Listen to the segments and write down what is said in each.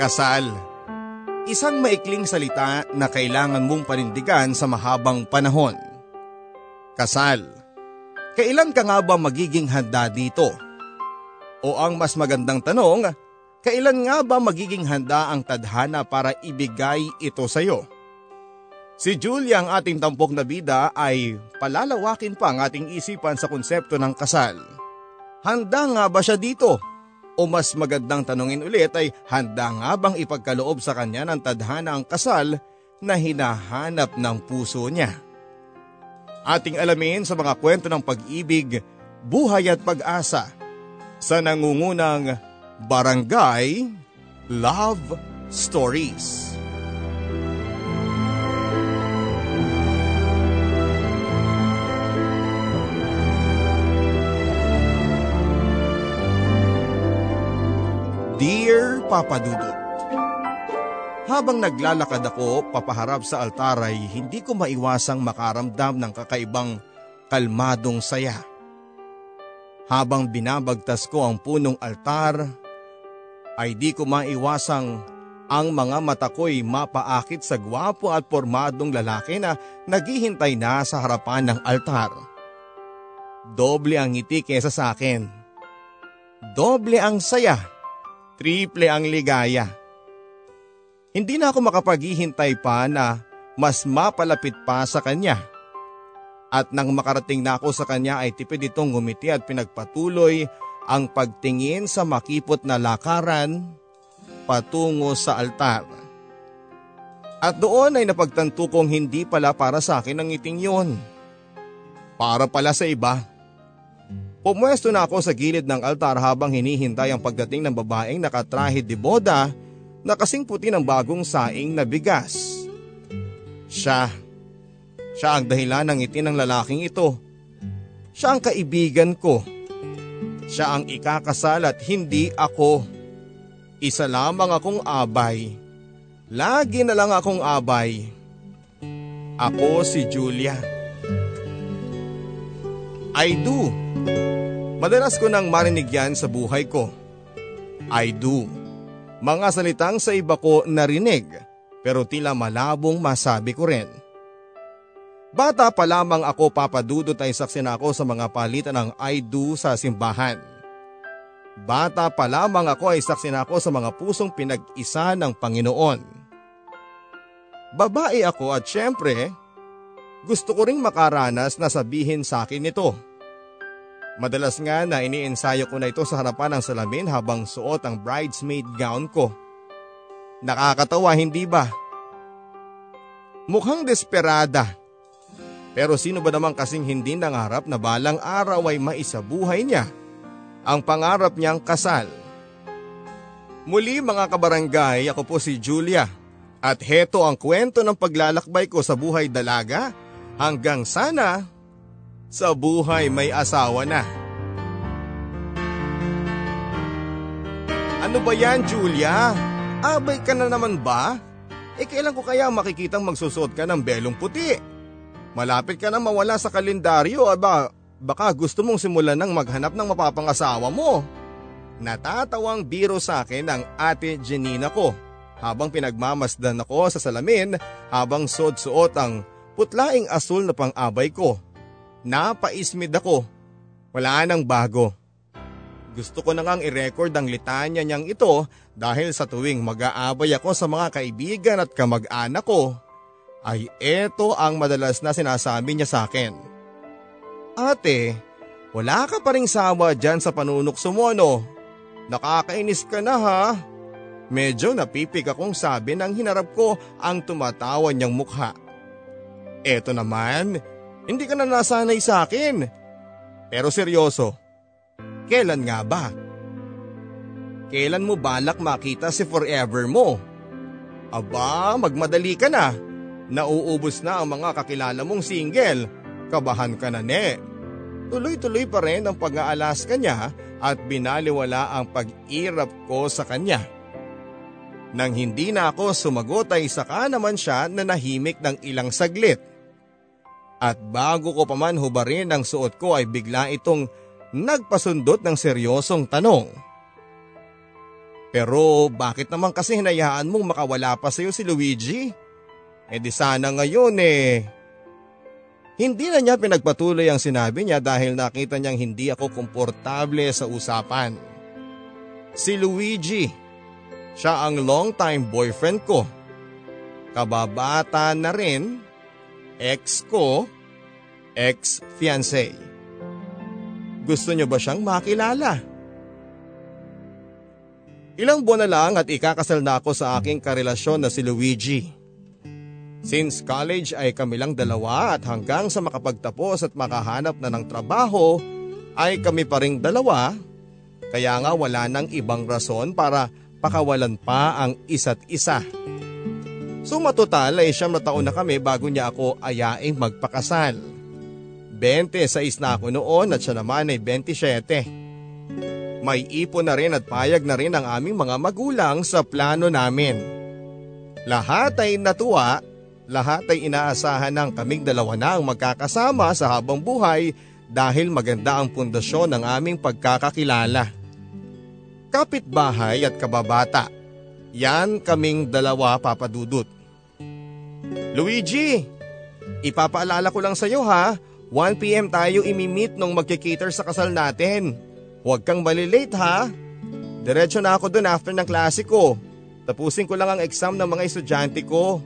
Kasal. Isang maikling salita na kailangan mong panindigan sa mahabang panahon. Kasal. Kailan ka nga ba magiging handa dito? O ang mas magandang tanong, Kailan nga ba magiging handa ang tadhana para ibigay ito sa iyo? Si Julia ang ating tampok na bida ay palalawakin pa ang ating isipan sa konsepto ng kasal. Handa nga ba siya dito? O mas magandang tanungin ulit ay handa nga bang ipagkaloob sa kanya ng tadhana ang kasal na hinahanap ng puso niya? Ating alamin sa mga kwento ng pag-ibig, buhay at pag-asa sa nangungunang Barangay Love Stories. Dear Papa Dudut, Habang naglalakad ako papaharap sa altar ay hindi ko maiwasang makaramdam ng kakaibang kalmadong saya. Habang binabagtas ko ang punong altar, ay di ko maiwasang ang mga mata ko'y mapaakit sa gwapo at pormadong lalaki na naghihintay na sa harapan ng altar. Doble ang ngiti kesa sa akin. Doble ang saya triple ang ligaya. Hindi na ako makapaghihintay pa na mas mapalapit pa sa kanya. At nang makarating na ako sa kanya ay tipid itong ngumiti at pinagpatuloy ang pagtingin sa makipot na lakaran patungo sa altar. At doon ay napagtanto kong hindi pala para sa akin ang ngiting yon. Para pala sa iba. Pumwesto na ako sa gilid ng altar habang hinihintay ang pagdating ng babaeng nakatrahe de boda na kasing puti ng bagong saing na bigas. Siya. Siya ang dahilan ng ngiti ng lalaking ito. Siya ang kaibigan ko. Siya ang ikakasal at hindi ako. Isa lamang akong abay. Lagi na lang akong abay. Ako si Julia. I do. Madalas ko nang marinig yan sa buhay ko. I do. Mga salitang sa iba ko narinig pero tila malabong masabi ko rin. Bata pa lamang ako papadudot ay saksi na ako sa mga palitan ng I do sa simbahan. Bata pa lamang ako ay saksi na ako sa mga pusong pinag-isa ng Panginoon. Babae ako at syempre, gusto ko ring makaranas na sabihin sa akin ito. Madalas nga na iniensayo ko na ito sa harapan ng salamin habang suot ang bridesmaid gown ko. Nakakatawa hindi ba? Mukhang desperada. Pero sino ba naman kasing hindi nangarap na balang araw ay maisabuhay niya ang pangarap niyang kasal? Muli mga kabarangay, ako po si Julia at heto ang kwento ng paglalakbay ko sa buhay dalaga hanggang sana sa buhay may asawa na. Ano ba yan Julia? Abay ka na naman ba? Eh kailan ko kaya makikitang magsusuot ka ng belong puti? Malapit ka na mawala sa kalendaryo aba baka gusto mong simulan ng maghanap ng mapapangasawa mo. Natatawang biro sa akin ang ate Janina ko habang pinagmamasdan ako sa salamin habang suot-suot ang putlaing asul na pang-abay ko. Napaismid ako. Wala nang bago. Gusto ko na ngang i-record ang litanya niyang ito dahil sa tuwing mag-aabay ako sa mga kaibigan at kamag-anak ko, ay eto ang madalas na sinasabi niya sa akin. Ate, wala ka pa rin sawa dyan sa panunokso mo no? Nakakainis ka na ha? Medyo napipig akong sabi nang hinarap ko ang tumatawa niyang mukha. Eto naman, hindi ka na nasanay sa akin. Pero seryoso, kailan nga ba? Kailan mo balak makita si forever mo? Aba, magmadali ka na. Nauubos na ang mga kakilala mong single. Kabahan ka na ne. Tuloy-tuloy pa rin ang pag-aalas kanya at binaliwala ang pag-irap ko sa kanya. Nang hindi na ako sumagot ay saka naman siya na nahimik ng ilang saglit. At bago ko pa man hubarin ang suot ko ay bigla itong nagpasundot ng seryosong tanong. Pero bakit naman kasi hinayaan mong makawala pa sa'yo si Luigi? Eh di sana ngayon eh. Hindi na niya pinagpatuloy ang sinabi niya dahil nakita niyang hindi ako komportable sa usapan. Si Luigi, Siya ang long-time boyfriend ko. Kababata na rin, ex ko, ex-fiancé. Gusto niyo ba siyang makilala? Ilang buwan na lang at ikakasal na ako sa aking karelasyon na si Luigi. Since college ay kami lang dalawa at hanggang sa makapagtapos at makahanap na ng trabaho ay kami pa ring dalawa kaya nga wala nang ibang rason para pakawalan pa ang isa't isa. So matotal ay siyam na taon na kami bago niya ako ayaing magpakasal. 26 na ako noon at siya naman ay 27. May ipon na rin at payag na rin ang aming mga magulang sa plano namin. Lahat ay natuwa, lahat ay inaasahan ng kaming dalawa na ang magkakasama sa habang buhay dahil maganda ang pundasyon ng aming pagkakakilala. Kapitbahay at kababata, yan kaming dalawa papadudot. Luigi, ipapaalala ko lang sa iyo ha, 1pm tayo imimit nung magkikater sa kasal natin. Huwag kang malilate ha. Diretso na ako dun after ng klase ko. Tapusin ko lang ang exam ng mga estudyante ko.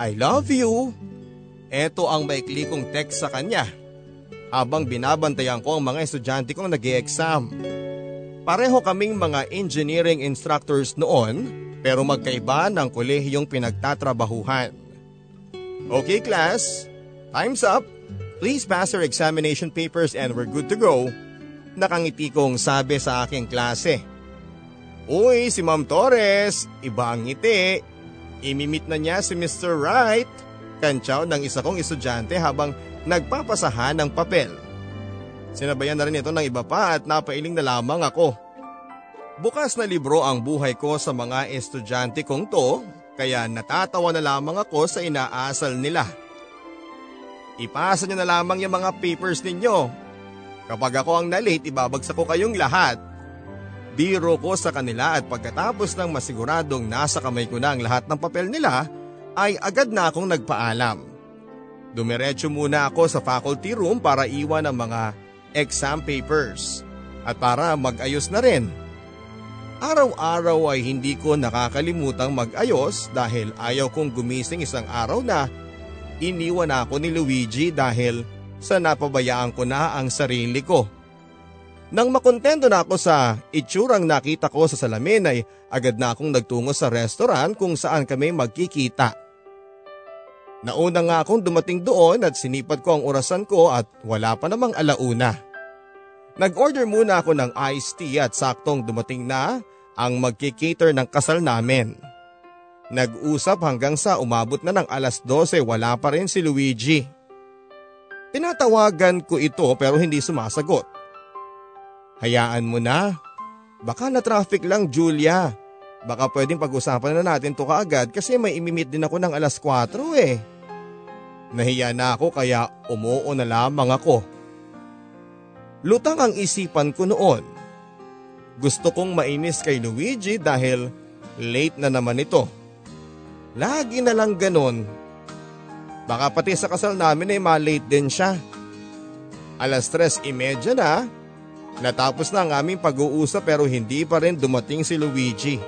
I love you. Ito ang maikli kong text sa kanya. Habang binabantayan ko ang mga estudyante kong nag exam Pareho kaming mga engineering instructors noon pero magkaiba ng kolehiyong pinagtatrabahuhan. Okay class, time's up. Please pass your examination papers and we're good to go. Nakangiti kong sabi sa aking klase. Uy, si Ma'am Torres, iba ang ngiti. Imimit na niya si Mr. Wright. Kantsaw ng isa kong estudyante habang nagpapasahan ng papel. Sinabayan na rin ito ng iba pa at napailing na lamang ako. Bukas na libro ang buhay ko sa mga estudyante kong to, kaya natatawa na lamang ako sa inaasal nila. Ipasa niyo na lamang yung mga papers ninyo. Kapag ako ang nalate, ibabagsak ko kayong lahat. Biro ko sa kanila at pagkatapos ng masiguradong nasa kamay ko na ang lahat ng papel nila, ay agad na akong nagpaalam. Dumiretso muna ako sa faculty room para iwan ang mga exam papers at para mag-ayos na rin. Araw-araw ay hindi ko nakakalimutang mag-ayos dahil ayaw kong gumising isang araw na iniwan ako ni Luigi dahil sa napabayaan ko na ang sarili ko. Nang makontento na ako sa itsurang nakita ko sa salamin ay agad na akong nagtungo sa restaurant kung saan kami magkikita. Nauna nga akong dumating doon at sinipad ko ang orasan ko at wala pa namang alauna. Nag-order muna ako ng iced tea at saktong dumating na ang magkikater ng kasal namin. Nag-usap hanggang sa umabot na ng alas 12 wala pa rin si Luigi. Tinatawagan ko ito pero hindi sumasagot. Hayaan mo na. Baka na traffic lang Julia. Baka pwedeng pag-usapan na natin to kaagad kasi may imimit din ako ng alas 4 eh. Nahiya na ako kaya umuo na lamang ako. Lutang ang isipan ko noon. Gusto kong mainis kay Luigi dahil late na naman ito. Lagi na lang ganon. Baka pati sa kasal namin ay malate din siya. Alas tres imedya na. Natapos na ang aming pag-uusap pero hindi pa rin dumating si Luigi.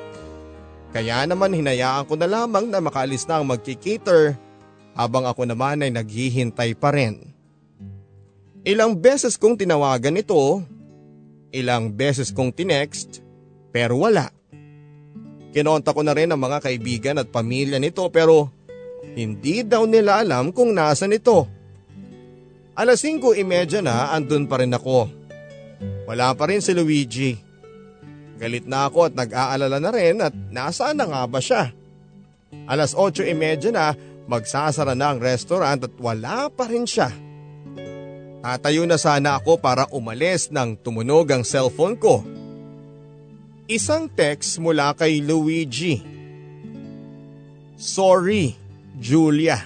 Kaya naman hinayaan ko na lamang na makaalis na ang magkikater habang ako naman ay naghihintay pa rin. Ilang beses kong tinawagan ito, ilang beses kong tinext, pero wala. Kinonta ko na rin ang mga kaibigan at pamilya nito pero hindi daw nila alam kung nasan ito. Alas 5.30 na andun pa rin ako. Wala pa rin si Luigi. Galit na ako at nag-aalala na rin at nasaan na nga ba siya? Alas 8.30 na magsasara na ang restaurant at wala pa rin siya. Tatayo na sana ako para umalis nang tumunog ang cellphone ko. Isang text mula kay Luigi. Sorry, Julia.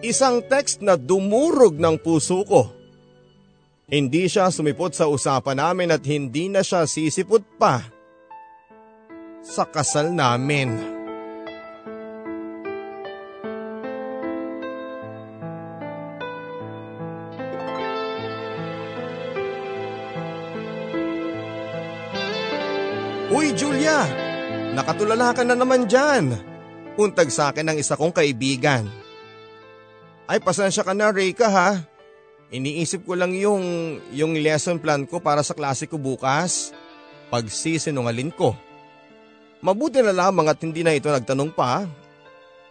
Isang text na dumurog ng puso ko. Hindi siya sumipot sa usapan namin at hindi na siya sisipot pa sa kasal namin. Nakatulala ka na naman dyan. Puntag sa akin ng isa kong kaibigan. Ay pasensya ka na Reyka ha. Iniisip ko lang yung, yung lesson plan ko para sa klase ko bukas. Pagsisinungalin ko. Mabuti na lamang at hindi na ito nagtanong pa.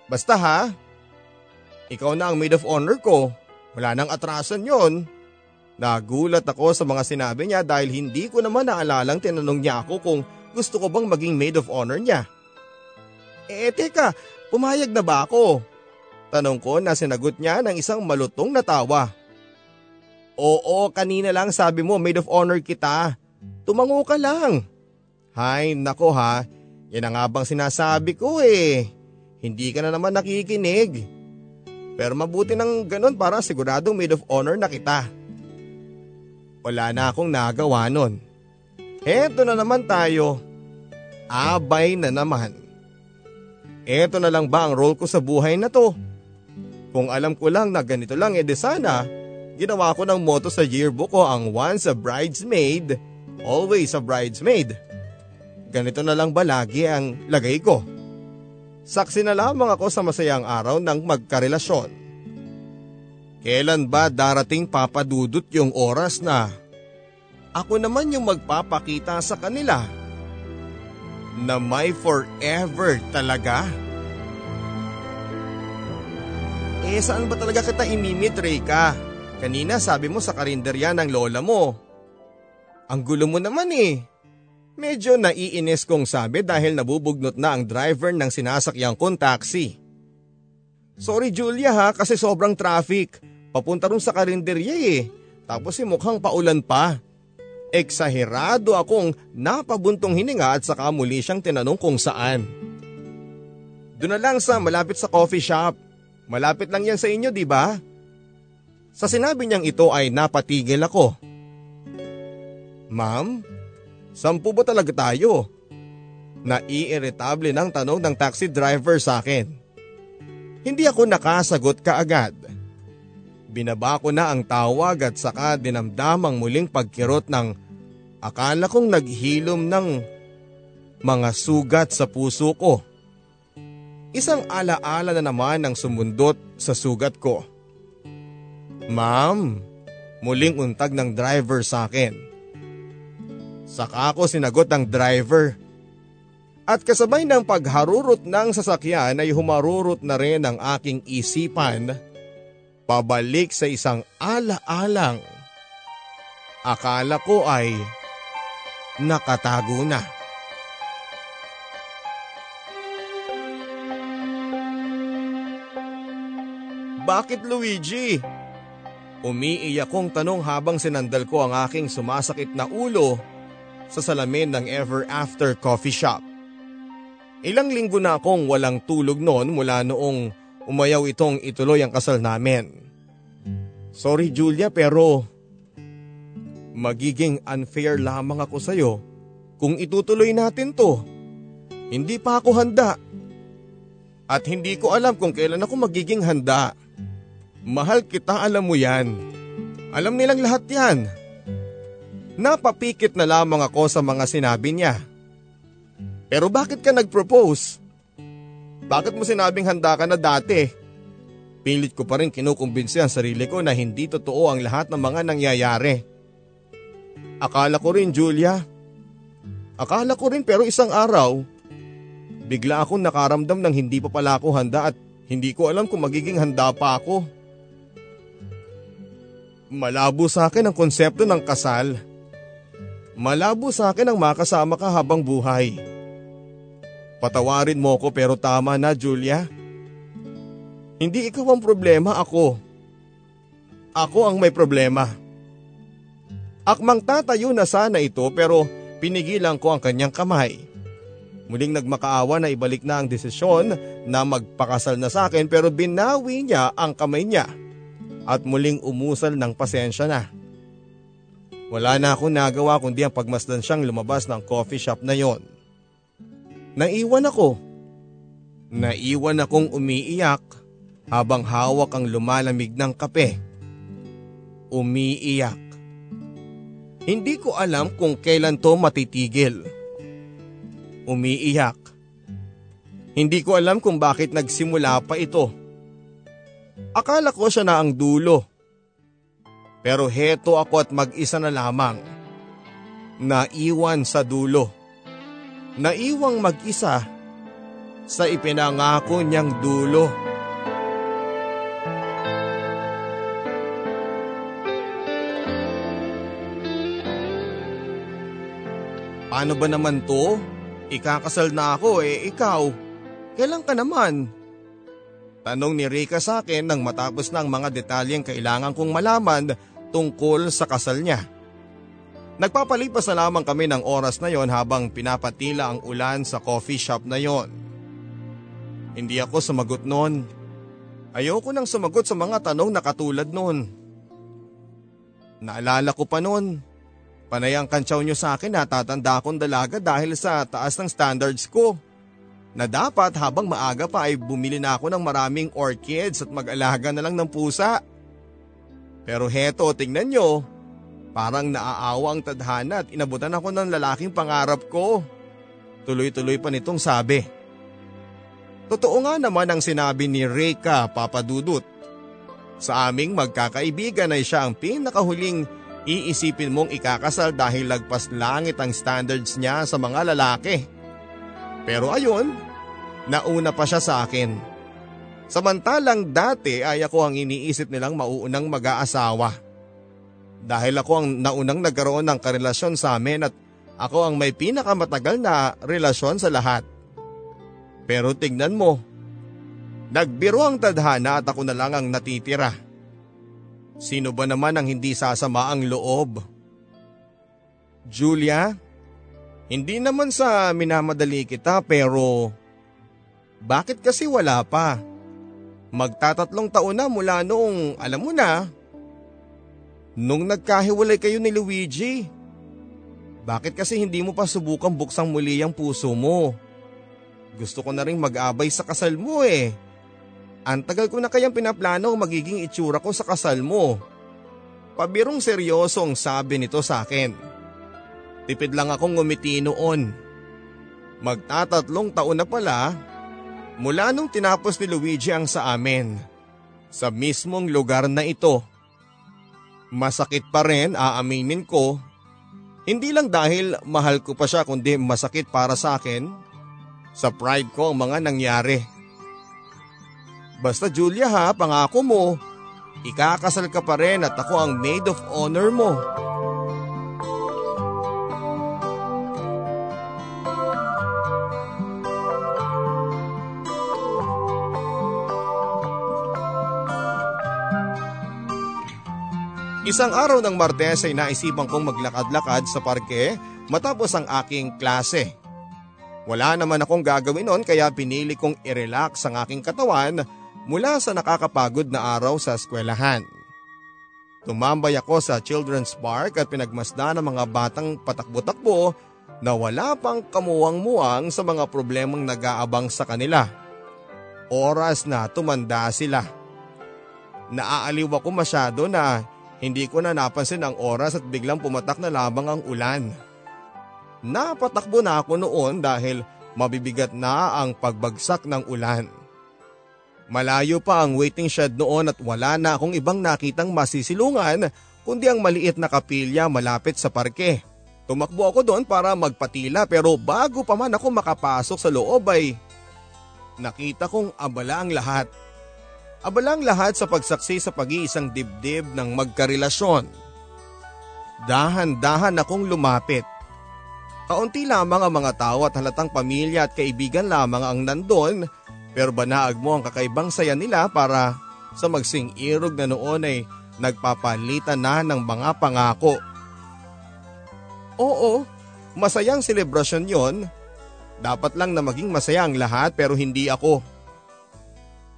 Basta ha, ikaw na ang maid of honor ko. Wala nang atrasan yon. Nagulat ako sa mga sinabi niya dahil hindi ko naman naalalang tinanong niya ako kung gusto ko bang maging maid of honor niya. Eh teka, pumayag na ba ako? Tanong ko na sinagot niya ng isang malutong na tawa. Oo, kanina lang sabi mo maid of honor kita. Tumango ka lang. Hay, nako ha. Yan ang nga bang sinasabi ko eh. Hindi ka na naman nakikinig. Pero mabuti ng ganun para siguradong maid of honor na kita. Wala na akong nagawa nun. Eto na naman tayo. Abay na naman. Eto na lang ba ang role ko sa buhay na to? Kung alam ko lang na ganito lang edi sana, ginawa ko ng motto sa yearbook ko ang once a bridesmaid, always a bridesmaid. Ganito na lang ba lagi ang lagay ko? Saksi na lamang ako sa masayang araw ng magkarelasyon. Kailan ba darating papadudot yung oras na ako naman yung magpapakita sa kanila na may forever talaga? Eh saan ba talaga kita imimit, Reyka? Kanina sabi mo sa karinderya ng lola mo. Ang gulo mo naman eh. Medyo naiinis kong sabi dahil nabubugnot na ang driver ng sinasakyang kong taxi. Sorry Julia ha kasi sobrang traffic. Papunta rin sa karinderya eh. Tapos si mukhang paulan pa. Eksaherado akong napabuntong hininga at saka muli siyang tinanong kung saan. Doon na lang sa malapit sa coffee shop. Malapit lang yan sa inyo, di ba? Sa sinabi niyang ito ay napatigil ako. Ma'am, Sampu ba talaga tayo? Naiiritable ng tanong ng taxi driver sa akin. Hindi ako nakasagot kaagad. Binaba ko na ang tawag at saka dinamdamang muling pagkirot ng akala kong naghilom ng mga sugat sa puso ko. Isang alaala na naman ang sumundot sa sugat ko. Ma'am, muling untag ng driver sa akin. Saka ako sinagot ng driver. At kasabay ng pagharurot ng sasakyan ay humarurot na rin ang aking isipan pabalik sa isang ala-alang. Akala ko ay nakatago na. Bakit Luigi? Umiiyak kong tanong habang sinandal ko ang aking sumasakit na ulo sa salamin ng Ever After Coffee Shop. Ilang linggo na akong walang tulog noon mula noong umayaw itong ituloy ang kasal namin. Sorry Julia pero magiging unfair lamang ako sa iyo kung itutuloy natin to. Hindi pa ako handa. At hindi ko alam kung kailan ako magiging handa. Mahal kita alam mo yan. Alam nilang lahat yan. Napapikit na lamang ako sa mga sinabi niya. Pero bakit ka nag-propose? Bakit mo sinabing handa ka na dati? Pilit ko pa rin kinukumbinsi ang sarili ko na hindi totoo ang lahat ng mga nangyayari. Akala ko rin Julia. Akala ko rin pero isang araw, bigla akong nakaramdam ng hindi pa pala ako handa at hindi ko alam kung magiging handa pa ako. Malabo sa akin ang konsepto ng kasal. Malabo sa akin ang makasama ka habang buhay. Patawarin mo ko pero tama na Julia. Hindi ikaw ang problema ako. Ako ang may problema. Akmang tatayo na sana ito pero pinigilan ko ang kanyang kamay. Muling nagmakaawa na ibalik na ang desisyon na magpakasal na sa akin pero binawi niya ang kamay niya at muling umusal ng pasensya na. Wala na akong nagawa kundi ang pagmasdan siyang lumabas ng coffee shop na yon. Naiwan ako. Naiwan akong umiiyak habang hawak ang lumalamig ng kape. Umiiyak. Hindi ko alam kung kailan to matitigil. Umiiyak Hindi ko alam kung bakit nagsimula pa ito. Akala ko siya na ang dulo. Pero heto ako at mag-isa na lamang. Naiwan sa dulo. Naiwang mag-isa sa ipinangako niyang dulo. Paano ba naman to? Ikakasal na ako eh ikaw. Kailan ka naman? Tanong ni Rika sa akin nang matapos ng mga detalyeng kailangan kong malaman tungkol sa kasal niya. Nagpapalipas na lamang kami ng oras na yon habang pinapatila ang ulan sa coffee shop na yon. Hindi ako sumagot noon. Ayoko nang sumagot sa mga tanong na katulad noon. Naalala ko pa noon. Panay ang kantsaw niyo sa akin na tatanda akong dalaga dahil sa taas ng standards ko. Na dapat habang maaga pa ay bumili na ako ng maraming orchids at mag-alaga na lang ng pusa. Pero heto, tingnan nyo, Parang naaawa ang tadhana at inabutan ako ng lalaking pangarap ko. Tuloy-tuloy pa nitong sabi. Totoo nga naman ang sinabi ni Reka Papadudut. Sa aming magkakaibigan ay siya ang pinakahuling iisipin mong ikakasal dahil lagpas langit ang standards niya sa mga lalaki. Pero ayun, nauna pa siya sa akin. Samantalang dati ay ako ang iniisip nilang mauunang mag-aasawa. Dahil ako ang naunang nagkaroon ng karelasyon sa amin at ako ang may pinakamatagal na relasyon sa lahat. Pero tignan mo, nagbiro ang tadhana at ako na lang ang natitira. Sino ba naman ang hindi sasama ang loob? Julia, hindi naman sa minamadali kita pero bakit kasi wala pa? Magtatatlong taon na mula noong alam mo na Nung nagkahiwalay kayo ni Luigi, bakit kasi hindi mo pa subukang buksang muli ang puso mo? Gusto ko na rin mag-abay sa kasal mo eh. Ang tagal ko na kayang pinaplano ang magiging itsura ko sa kasal mo. Pabirong seryosong sabi nito sa akin. Tipid lang akong ngumiti noon. Magtatatlong taon na pala mula nung tinapos ni Luigi ang sa amin. Sa mismong lugar na ito. Masakit pa rin, aaminin ko. Hindi lang dahil mahal ko pa siya kundi masakit para sa akin. Sa pride ko ang mga nangyari. Basta Julia ha, pangako mo. Ikakasal ka pa rin at ako ang maid of honor mo. Isang araw ng Martes ay naisipan kong maglakad-lakad sa parke matapos ang aking klase. Wala naman akong gagawin noon kaya pinili kong i-relax ang aking katawan mula sa nakakapagod na araw sa eskwelahan. Tumambay ako sa children's park at pinagmasda ng mga batang patakbo-takbo na wala pang kamuwang-muwang sa mga problemang nag-aabang sa kanila. Oras na tumanda sila. Naaaliw ako masyado na hindi ko na napansin ang oras at biglang pumatak na lamang ang ulan. Napatakbo na ako noon dahil mabibigat na ang pagbagsak ng ulan. Malayo pa ang waiting shed noon at wala na akong ibang nakitang masisilungan kundi ang maliit na kapilya malapit sa parke. Tumakbo ako doon para magpatila pero bago pa man ako makapasok sa loob ay nakita kong abala ang lahat. Abalang lahat sa pagsaksi sa pag-iisang dibdib ng magkarelasyon. Dahan-dahan akong lumapit. Kaunti lamang ang mga tao at halatang pamilya at kaibigan lamang ang nandon pero banaag mo ang kakaibang saya nila para sa magsing irog na noon ay nagpapalitan na ng mga pangako. Oo, masayang selebrasyon yon. Dapat lang na maging masaya ang lahat pero hindi ako.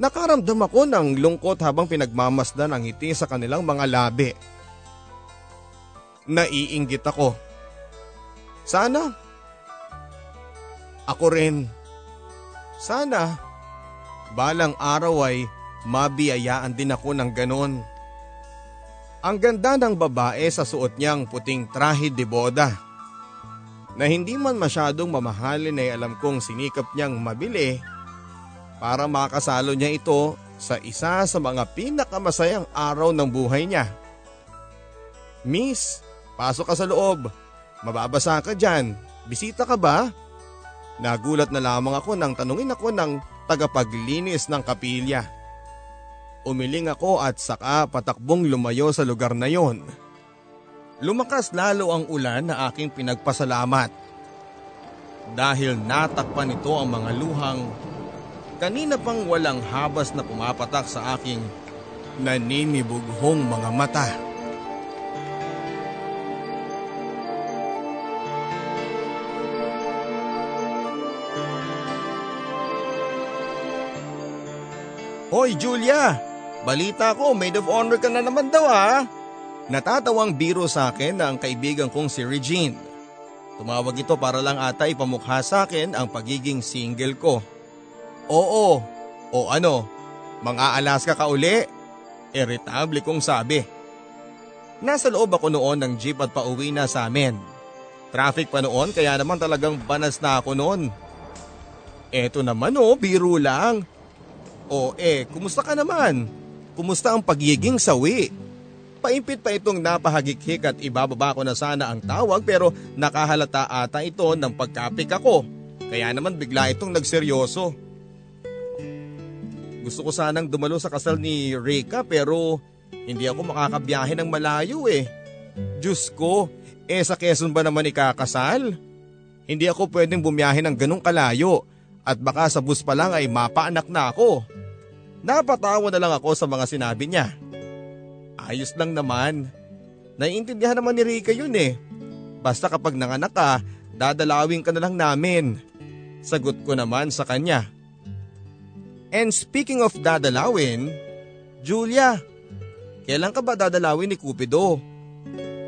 Nakaramdam ako ng lungkot habang pinagmamasdan ang ngiti sa kanilang mga labi. Naiinggit ako. Sana. Ako rin. Sana. Balang araw ay mabiyayaan din ako ng ganon. Ang ganda ng babae sa suot niyang puting trahe de boda. Na hindi man masyadong mamahalin ay alam kong sinikap niyang mabili para makasalo niya ito sa isa sa mga pinakamasayang araw ng buhay niya. Miss, pasok ka sa loob. Mababasa ka dyan. Bisita ka ba? Nagulat na lamang ako nang tanungin ako ng tagapaglinis ng kapilya. Umiling ako at saka patakbong lumayo sa lugar na yon. Lumakas lalo ang ulan na aking pinagpasalamat. Dahil natakpan nito ang mga luhang kanina pang walang habas na pumapatak sa aking naninibughong mga mata. Hoy Julia! Balita ko, maid of honor ka na naman daw ha? Natatawang biro sa akin na ang kaibigan kong si Regine. Tumawag ito para lang ata ipamukha sa akin ang pagiging single ko. Oo, o ano, mga Alaska ka uli? Irritable kong sabi. Nasa loob ako noon ng jeep at pauwi na sa amin. Traffic pa noon kaya naman talagang banas na ako noon. Eto naman oh, biro lang. O eh, kumusta ka naman? Kumusta ang pagiging sawi? Paimpit pa itong napahagikhik at ibababa ko na sana ang tawag pero nakahalata ata ito ng pagkapik ako. Kaya naman bigla itong nagseryoso. Gusto ko sanang dumalo sa kasal ni Rika pero hindi ako makakabiyahe ng malayo eh. Diyos ko, eh sa Quezon ba naman ikakasal? Hindi ako pwedeng bumiyahe ng ganong kalayo at baka sa bus pa lang ay mapaanak na ako. Napatawa na lang ako sa mga sinabi niya. Ayos lang naman. Naiintindihan naman ni Rika yun eh. Basta kapag nanganak ka, dadalawin ka na lang namin. Sagot ko naman sa kanya. And speaking of dadalawin, Julia, kailan ka ba dadalawin ni Cupido?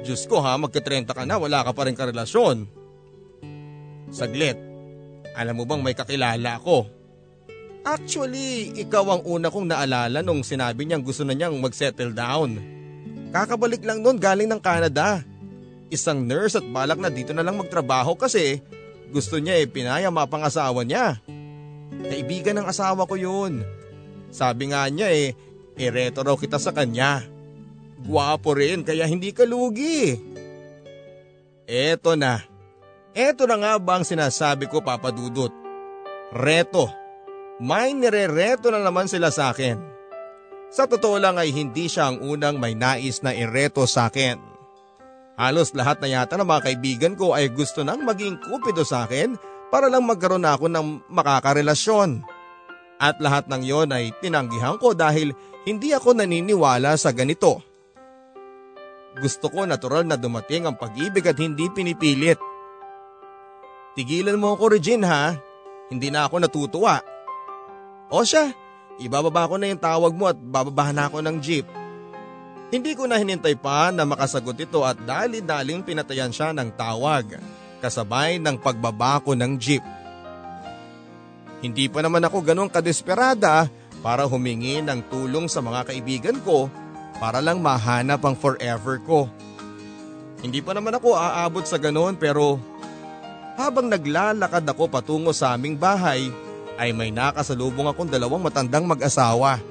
Diyos ko ha, magka-30 ka na, wala ka pa rin karelasyon. Saglit, alam mo bang may kakilala ako? Actually, ikaw ang una kong naalala nung sinabi niyang gusto na niyang mag-settle down. Kakabalik lang noon galing ng Canada. Isang nurse at balak na dito na lang magtrabaho kasi gusto niya eh pinaya mapangasawa niya. Kaibigan ng asawa ko yun. Sabi nga niya eh, ireto raw kita sa kanya. Guwapo rin kaya hindi ka lugi. Eto na. Eto na nga ba ang sinasabi ko papadudot? Reto may nire-reto na naman sila sa akin. Sa totoo lang ay hindi siya ang unang may nais na ireto sa akin. Halos lahat na yata ng mga kaibigan ko ay gusto nang maging kupido sa akin para lang magkaroon ako ng makakarelasyon. At lahat ng yon ay tinanggihan ko dahil hindi ako naniniwala sa ganito. Gusto ko natural na dumating ang pag-ibig at hindi pinipilit. Tigilan mo ako Regine ha, hindi na ako natutuwa. O siya, ibababa ko na yung tawag mo at bababahan na ako ng jeep. Hindi ko na hinintay pa na makasagot ito at dali-daling pinatayan siya ng tawag, kasabay ng pagbaba ko ng jeep. Hindi pa naman ako ganong kadesperada para humingi ng tulong sa mga kaibigan ko para lang mahanap ang forever ko. Hindi pa naman ako aabot sa ganon pero habang naglalakad ako patungo sa aming bahay, ay may nakasalubong akong dalawang matandang mag-asawa.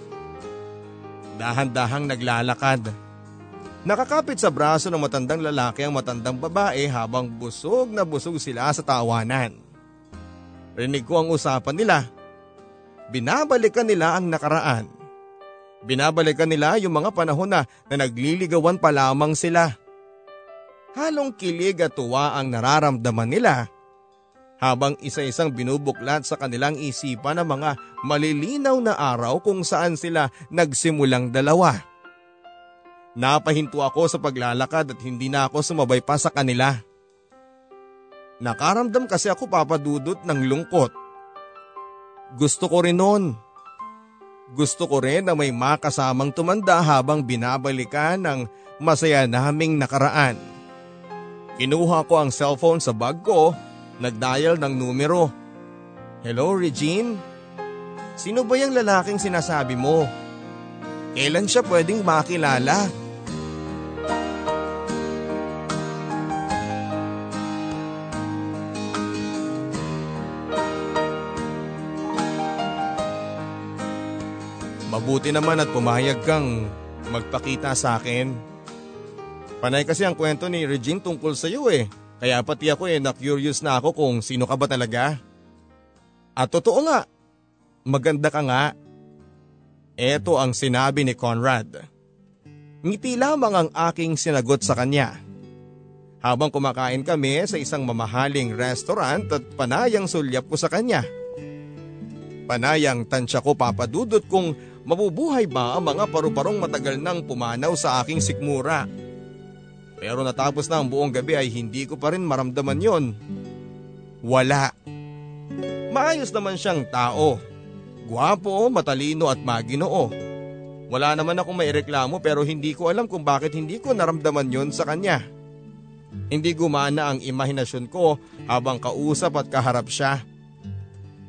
Dahan-dahang naglalakad. Nakakapit sa braso ng matandang lalaki ang matandang babae habang busog na busog sila sa tawanan. Rinig ko ang usapan nila. Binabalikan nila ang nakaraan. Binabalikan nila yung mga panahon na, na nagliligawan pa lamang sila. Halong kilig at tuwa ang nararamdaman nila habang isa-isang binubuklat sa kanilang isipan ang mga malilinaw na araw kung saan sila nagsimulang dalawa. Napahinto ako sa paglalakad at hindi na ako sumabay pa sa kanila. Nakaramdam kasi ako papadudot ng lungkot. Gusto ko rin noon. Gusto ko rin na may makasamang tumanda habang binabalikan ng masaya naming nakaraan. Kinuha ko ang cellphone sa bag ko Nagdial ng numero. Hello Regine? Sino ba yung lalaking sinasabi mo? Kailan siya pwedeng makilala? Mabuti naman at pumayag kang magpakita sa akin. Panay kasi ang kwento ni Regine tungkol sa iyo eh. Kaya pati ako eh na-curious na ako kung sino ka ba talaga. At totoo nga, maganda ka nga. Ito ang sinabi ni Conrad. Ngiti lamang ang aking sinagot sa kanya. Habang kumakain kami sa isang mamahaling restaurant at panayang sulyap ko sa kanya. Panayang tansya ko papadudot kung mabubuhay ba ang mga paru-parong matagal nang pumanaw sa aking sikmura. Pero natapos na ang buong gabi ay hindi ko pa rin maramdaman yon. Wala. Maayos naman siyang tao. Guwapo, matalino at maginoo. Wala naman akong maireklamo pero hindi ko alam kung bakit hindi ko naramdaman yon sa kanya. Hindi gumana ang imahinasyon ko habang kausap at kaharap siya.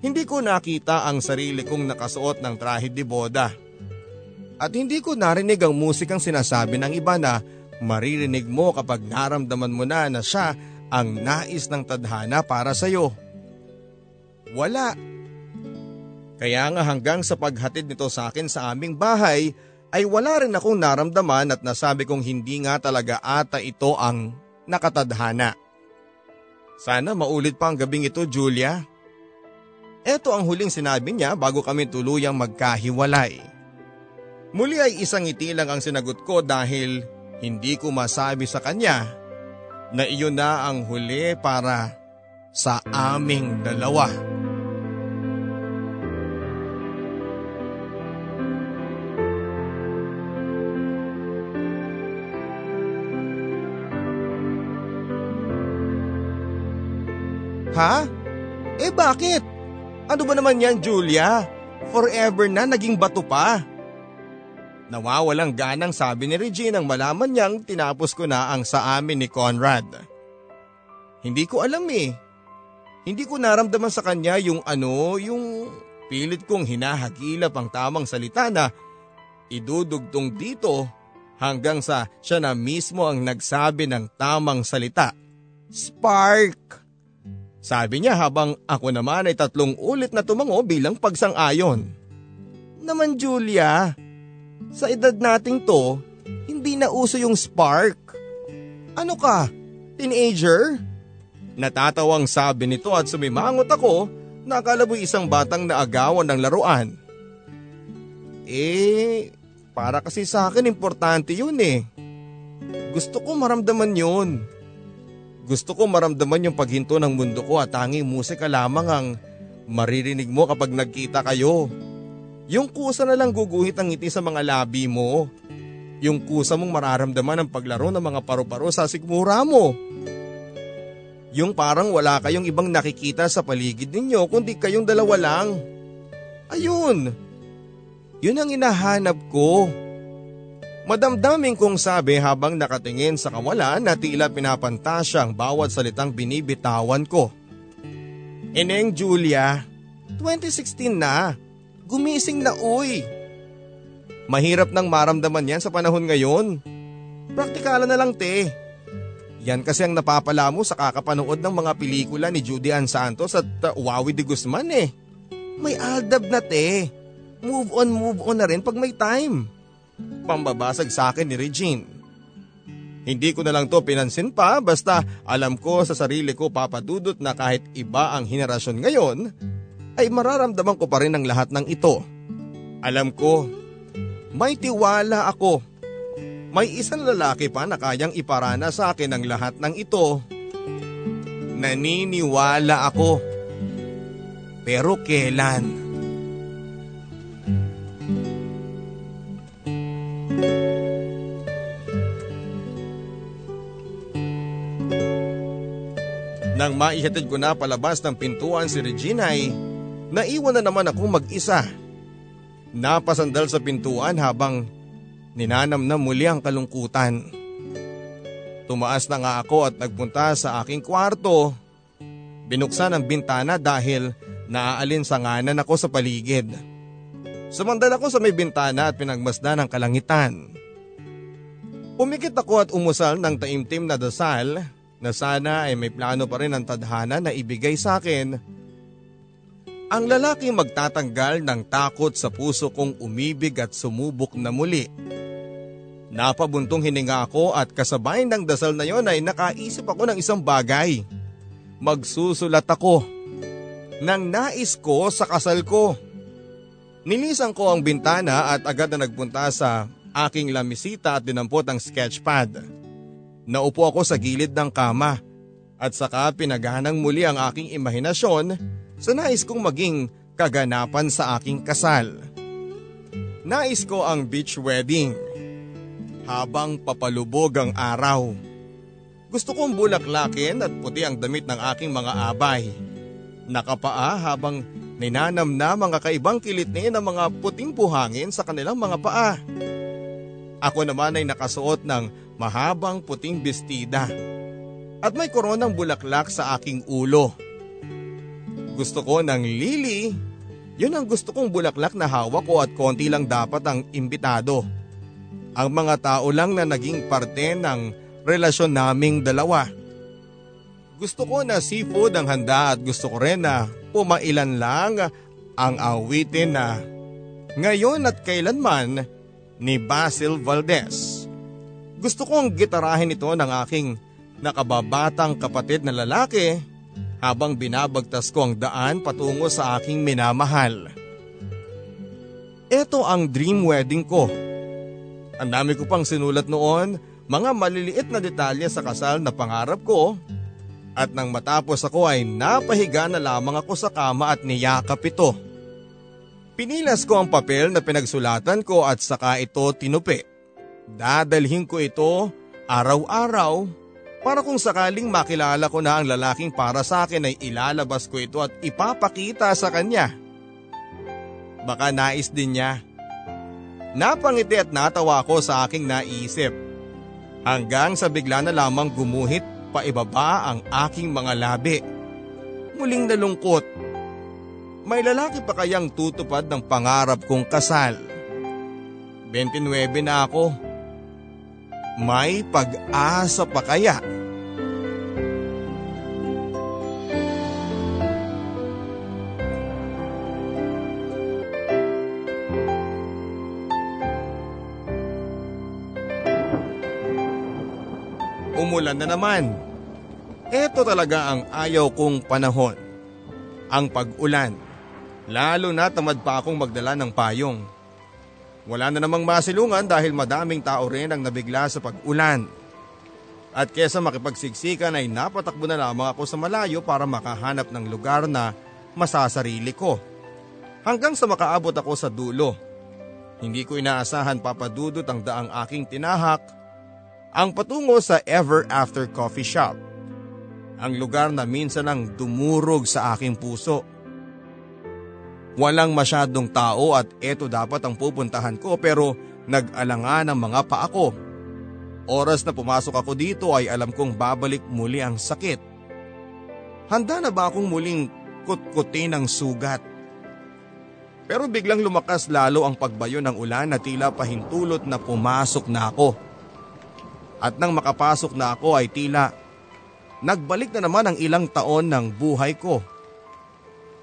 Hindi ko nakita ang sarili kong nakasuot ng trahe de boda. At hindi ko narinig ang musikang sinasabi ng iba na maririnig mo kapag naramdaman mo na na siya ang nais ng tadhana para sa iyo. Wala. Kaya nga hanggang sa paghatid nito sa akin sa aming bahay ay wala rin akong naramdaman at nasabi kong hindi nga talaga ata ito ang nakatadhana. Sana maulit pa ang gabing ito Julia. Ito ang huling sinabi niya bago kami tuluyang magkahiwalay. Muli ay isang ngiti lang ang sinagot ko dahil hindi ko masabi sa kanya na iyon na ang huli para sa aming dalawa. Ha? Eh bakit? Ano ba naman yan Julia? Forever na naging bato pa. Nawawalang ganang sabi ni Regine nang malaman niyang tinapos ko na ang sa amin ni Conrad. Hindi ko alam eh. Hindi ko naramdaman sa kanya yung ano, yung pilit kong hinahagilap ang tamang salita na idudugtong dito hanggang sa siya na mismo ang nagsabi ng tamang salita. Spark! Sabi niya habang ako naman ay tatlong ulit na tumango bilang pagsang-ayon. Naman Julia, sa edad nating to, hindi na uso yung spark. Ano ka, teenager? Natatawang sabi nito at sumimangot ako na akalaboy isang batang naagawan ng laruan. Eh, para kasi sa akin importante yun eh. Gusto ko maramdaman yun. Gusto ko maramdaman yung paghinto ng mundo ko at tanging musika lamang ang maririnig mo kapag nagkita kayo. Yung kusa na lang guguhit ang ngiti sa mga labi mo. Yung kusa mong mararamdaman ang paglaro ng mga paru-paro sa sikmura mo. Yung parang wala kayong ibang nakikita sa paligid ninyo kundi kayong dalawa lang. Ayun. Yun ang inahanap ko. Madamdaming kong sabi habang nakatingin sa kawalan na tila pinapantasya ang bawat salitang binibitawan ko. Ineng Julia, 2016 na. Gumising na uy. Mahirap nang maramdaman yan sa panahon ngayon. Praktikalan na lang te. Yan kasi ang napapala mo sa kakapanood ng mga pelikula ni Judy Ann Santos at uh, Wawi de Guzman eh. May aldab na te. Move on, move on na rin pag may time pambabasag sa akin ni Regine. Hindi ko na lang to pinansin pa basta alam ko sa sarili ko papadudot na kahit iba ang henerasyon ngayon ay mararamdaman ko pa rin ang lahat ng ito. Alam ko, may tiwala ako. May isang lalaki pa na kayang iparana sa akin ang lahat ng ito. Naniniwala ako. Pero kailan? Nang maihatid ko na palabas ng pintuan si Regina ay naiwan na naman akong mag-isa. Napasandal sa pintuan habang ninanam na muli ang kalungkutan. Tumaas na nga ako at nagpunta sa aking kwarto. Binuksan ang bintana dahil naaalinsanganan ako sa paligid. Sumandal ako sa may bintana at pinagmasdan ang kalangitan. Pumikit ako at umusal ng taimtim na dasal na sana ay may plano pa rin ang tadhana na ibigay sa akin. Ang lalaking magtatanggal ng takot sa puso kong umibig at sumubok na muli. Napabuntong hininga ako at kasabay ng dasal na yon ay nakaisip ako ng isang bagay. Magsusulat ako ng nais ko sa kasal ko. Nilisan ko ang bintana at agad na nagpunta sa aking lamisita at dinampot ang sketchpad. Naupo ako sa gilid ng kama at saka pinaganang muli ang aking imahinasyon sa nais kong maging kaganapan sa aking kasal. Nais ko ang beach wedding habang papalubog ang araw. Gusto kong bulaklakin at puti ang damit ng aking mga abay. Nakapaa habang ninanamnam ang kakaibang kilitni ng mga puting buhangin sa kanilang mga paa. Ako naman ay nakasuot ng mahabang puting bestida at may koronang bulaklak sa aking ulo. Gusto ko ng lili. Yun ang gusto kong bulaklak na hawak ko at konti lang dapat ang imbitado. Ang mga tao lang na naging parte ng relasyon naming dalawa. Gusto ko na seafood ang handa at gusto ko rin na pumailan lang ang awitin na ngayon at kailanman ni Basil Valdez. Gusto kong gitarahin ito ng aking nakababatang kapatid na lalaki habang binabagtas ko ang daan patungo sa aking minamahal. Ito ang dream wedding ko. Ang dami ko pang sinulat noon, mga maliliit na detalye sa kasal na pangarap ko at nang matapos ako ay napahiga na lamang ako sa kama at niyakap ito. Pinilas ko ang papel na pinagsulatan ko at saka ito tinupi. Dadalhin ko ito araw-araw para kung sakaling makilala ko na ang lalaking para sa akin ay ilalabas ko ito at ipapakita sa kanya. Baka nais din niya. Napangiti at natawa ko sa aking naisip. Hanggang sa bigla na lamang gumuhit pa ibaba ang aking mga labi. Muling nalungkot. May lalaki pa kayang tutupad ng pangarap kong kasal. 29 na ako. May pag-asa pa kaya? Umulan na naman. Ito talaga ang ayaw kong panahon. Ang pag-ulan. Lalo na tamad pa akong magdala ng payong. Wala na namang masilungan dahil madaming tao rin ang nabigla sa pag-ulan. At kesa makipagsiksikan ay napatakbo na lamang ako sa malayo para makahanap ng lugar na masasarili ko. Hanggang sa makaabot ako sa dulo. Hindi ko inaasahan papadudot ang daang aking tinahak ang patungo sa Ever After Coffee Shop. Ang lugar na minsan ang dumurog sa aking puso. Walang masyadong tao at eto dapat ang pupuntahan ko pero nag-alanga ng mga paa ko. Oras na pumasok ako dito ay alam kong babalik muli ang sakit. Handa na ba akong muling kutkutin ng sugat? Pero biglang lumakas lalo ang pagbayo ng ulan na tila pahintulot na pumasok na ako. At nang makapasok na ako ay tila nagbalik na naman ang ilang taon ng buhay ko.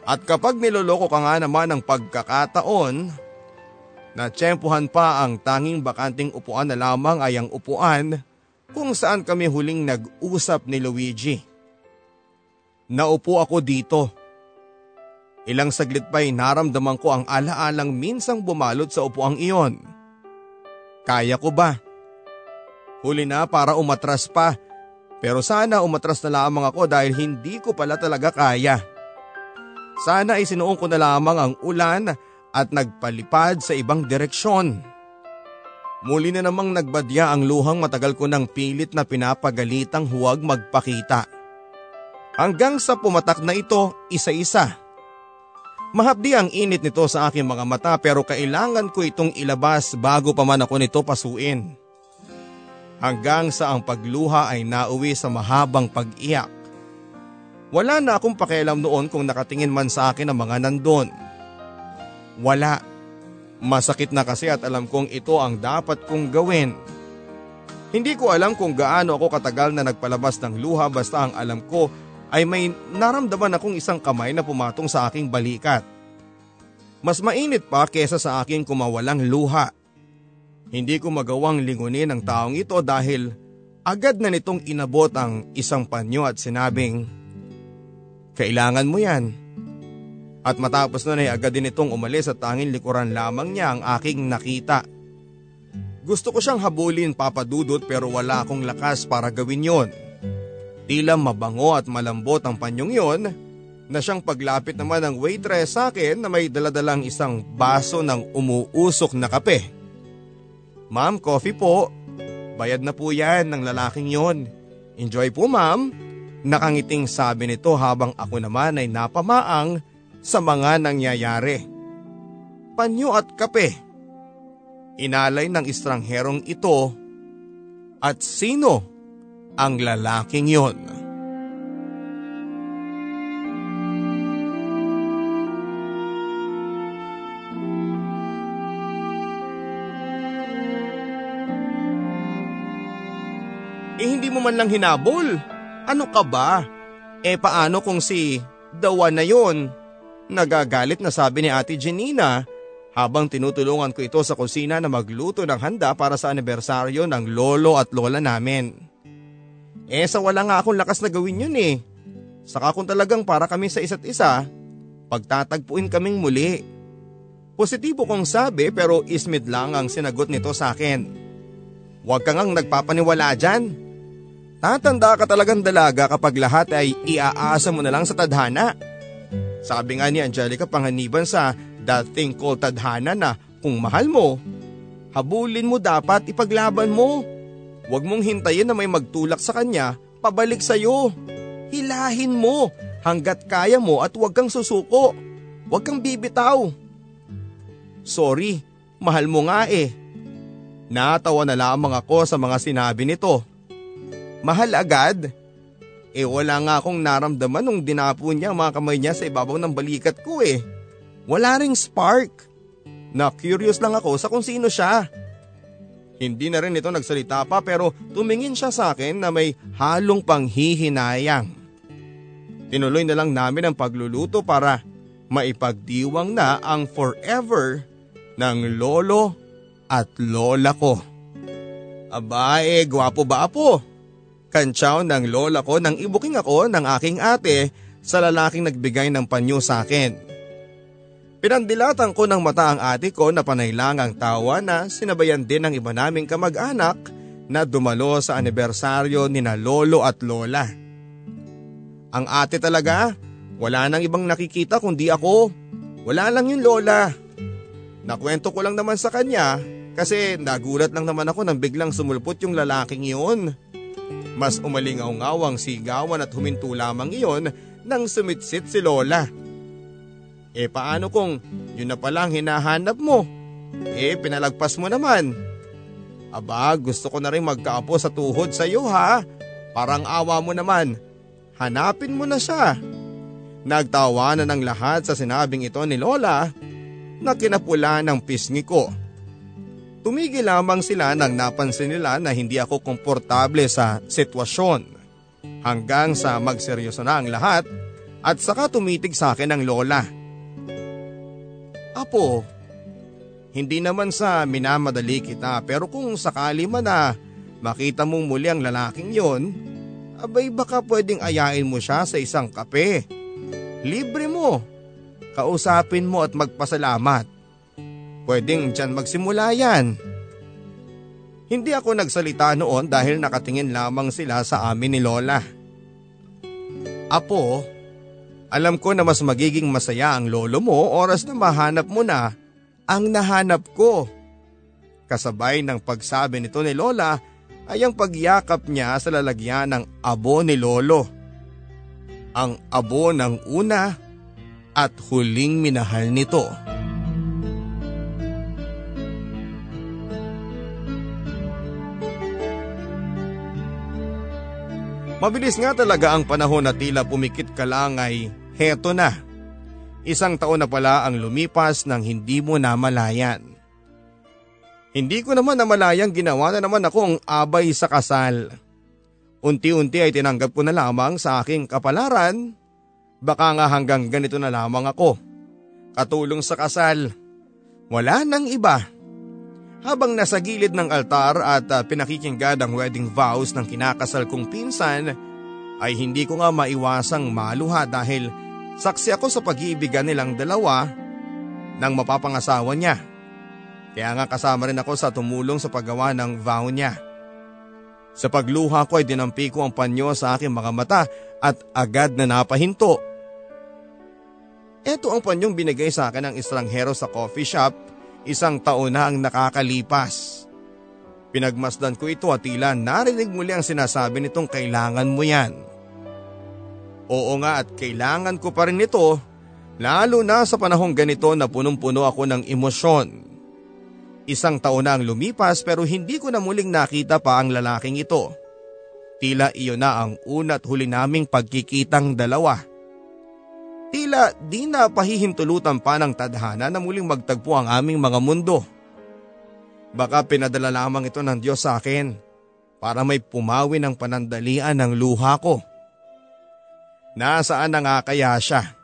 At kapag niloloko ka nga naman ng pagkakataon, na tsempuhan pa ang tanging bakanting upuan na lamang ay ang upuan kung saan kami huling nag-usap ni Luigi. Naupo ako dito. Ilang saglit pa'y naramdaman ko ang alaalang minsang bumalot sa upuang iyon. Kaya ko ba? Huli na para umatras pa pero sana umatras na lamang ako dahil hindi ko pala talaga kaya. Sana ay sinuong ko na lamang ang ulan at nagpalipad sa ibang direksyon. Muli na namang nagbadya ang luhang matagal ko ng pilit na pinapagalitang huwag magpakita. Hanggang sa pumatak na ito isa-isa. Mahapdi ang init nito sa aking mga mata pero kailangan ko itong ilabas bago pa man ako nito pasuin. Hanggang sa ang pagluha ay nauwi sa mahabang pag-iyak. Wala na akong pakialam noon kung nakatingin man sa akin ang mga nandun. Wala. Masakit na kasi at alam kong ito ang dapat kong gawin. Hindi ko alam kung gaano ako katagal na nagpalabas ng luha basta ang alam ko ay may naramdaman akong isang kamay na pumatong sa aking balikat. Mas mainit pa kesa sa aking kumawalang luha. Hindi ko magawang lingunin ang taong ito dahil agad na nitong inabot ang isang panyo at sinabing, Kailangan mo yan. At matapos nun ay agad din itong umalis at tanging likuran lamang niya ang aking nakita. Gusto ko siyang habulin papadudot pero wala akong lakas para gawin yon. Tila mabango at malambot ang panyong yon na siyang paglapit naman ng waitress sa akin na may daladalang isang baso ng umuusok na kape. Ma'am, coffee po. Bayad na po yan ng lalaking yon. Enjoy po ma'am. Nakangiting sabi nito habang ako naman ay napamaang sa mga nangyayari. Panyo at kape. Inalay ng estrangherong ito at sino ang lalaking yon? Mo man lang hinabol. Ano ka ba? Eh paano kung si Dawan na yon? Nagagalit na sabi ni Ate Janina habang tinutulungan ko ito sa kusina na magluto ng handa para sa anibersaryo ng lolo at lola namin. Eh sa wala nga akong lakas na gawin yun eh. Saka kung talagang para kami sa isa't isa, pagtatagpuin kaming muli. Positibo kong sabi pero ismid lang ang sinagot nito sa akin. Huwag kang ang nagpapaniwala dyan. Tatanda ka talagang dalaga kapag lahat ay iaasa mo na lang sa tadhana. Sabi nga ni Angelica Panganiban sa That Thing Called Tadhana na kung mahal mo, habulin mo dapat ipaglaban mo. Huwag mong hintayin na may magtulak sa kanya pabalik sa'yo. Hilahin mo hanggat kaya mo at huwag kang susuko. Huwag kang bibitaw. Sorry, mahal mo nga eh. Natawa na lamang ako sa mga sinabi nito. Mahal agad? Eh wala nga akong naramdaman nung dinapo niya ang mga kamay niya sa ibabaw ng balikat ko eh. Wala ring spark. Na curious lang ako sa kung sino siya. Hindi na rin ito nagsalita pa pero tumingin siya sa akin na may halong panghihinayang. Tinuloy na lang namin ang pagluluto para maipagdiwang na ang forever ng lolo at lola ko. Aba eh, gwapo ba apo? Kantsaw ng lola ko nang ibuking ako ng aking ate sa lalaking nagbigay ng panyo sa akin. Pinandilatan ko ng mata ang ate ko na panay lang ang tawa na sinabayan din ng iba naming kamag-anak na dumalo sa anibersaryo ni na lolo at lola. Ang ate talaga, wala nang ibang nakikita kundi ako. Wala lang yung lola. Nakwento ko lang naman sa kanya kasi nagulat lang naman ako nang biglang sumulpot yung lalaking iyon. Mas umalingaw-ngaw ang sigawan at huminto lamang iyon nang sumitsit si Lola. Eh paano kung yun na palang hinahanap mo? Eh pinalagpas mo naman. Aba gusto ko na rin magkaapo sa tuhod sa iyo ha. Parang awa mo naman. Hanapin mo na siya. Nagtawa na ng lahat sa sinabing ito ni Lola na kinapula ng pisngi ko. Tumigil lamang sila nang napansin nila na hindi ako komportable sa sitwasyon. Hanggang sa magseryoso na ang lahat at saka tumitig sa akin ang lola. Apo, hindi naman sa minamadali kita pero kung sakali man na makita mong muli ang lalaking yon, abay baka pwedeng ayain mo siya sa isang kape. Libre mo. Kausapin mo at magpasalamat. Pwedeng dyan magsimula yan. Hindi ako nagsalita noon dahil nakatingin lamang sila sa amin ni Lola. Apo, alam ko na mas magiging masaya ang lolo mo oras na mahanap mo na ang nahanap ko. Kasabay ng pagsabi nito ni Lola ay ang pagyakap niya sa lalagyan ng abo ni Lolo. Ang abo ng una at huling minahal nito. Mabilis nga talaga ang panahon na tila pumikit ka lang ay heto na. Isang taon na pala ang lumipas nang hindi mo namalayan. Hindi ko naman namalayang ginawa na naman akong abay sa kasal. Unti-unti ay tinanggap ko na lamang sa aking kapalaran. Baka nga hanggang ganito na lamang ako. Katulong sa kasal. Wala nang iba. Habang nasa gilid ng altar at uh, pinakikinggan ang wedding vows ng kinakasal kong pinsan, ay hindi ko nga maiwasang maluha dahil saksi ako sa pag-iibigan nilang dalawa ng mapapangasawa niya. Kaya nga kasama rin ako sa tumulong sa paggawa ng vow niya. Sa pagluha ko ay dinampi ko ang panyo sa aking mga mata at agad na napahinto. Ito ang panyong binigay sa akin ng estranghero sa coffee shop isang taon na ang nakakalipas. Pinagmasdan ko ito at tila narinig muli ang sinasabi nitong kailangan mo yan. Oo nga at kailangan ko pa rin ito lalo na sa panahong ganito na punong-puno ako ng emosyon. Isang taon na ang lumipas pero hindi ko na muling nakita pa ang lalaking ito. Tila iyon na ang una't huli naming pagkikitang dalawa. Tila di na pahihintulutan pa ng tadhana na muling magtagpo ang aming mga mundo. Baka pinadala lamang ito ng Diyos sa akin para may pumawi ng panandalian ng luha ko. Nasaan na nga kaya siya?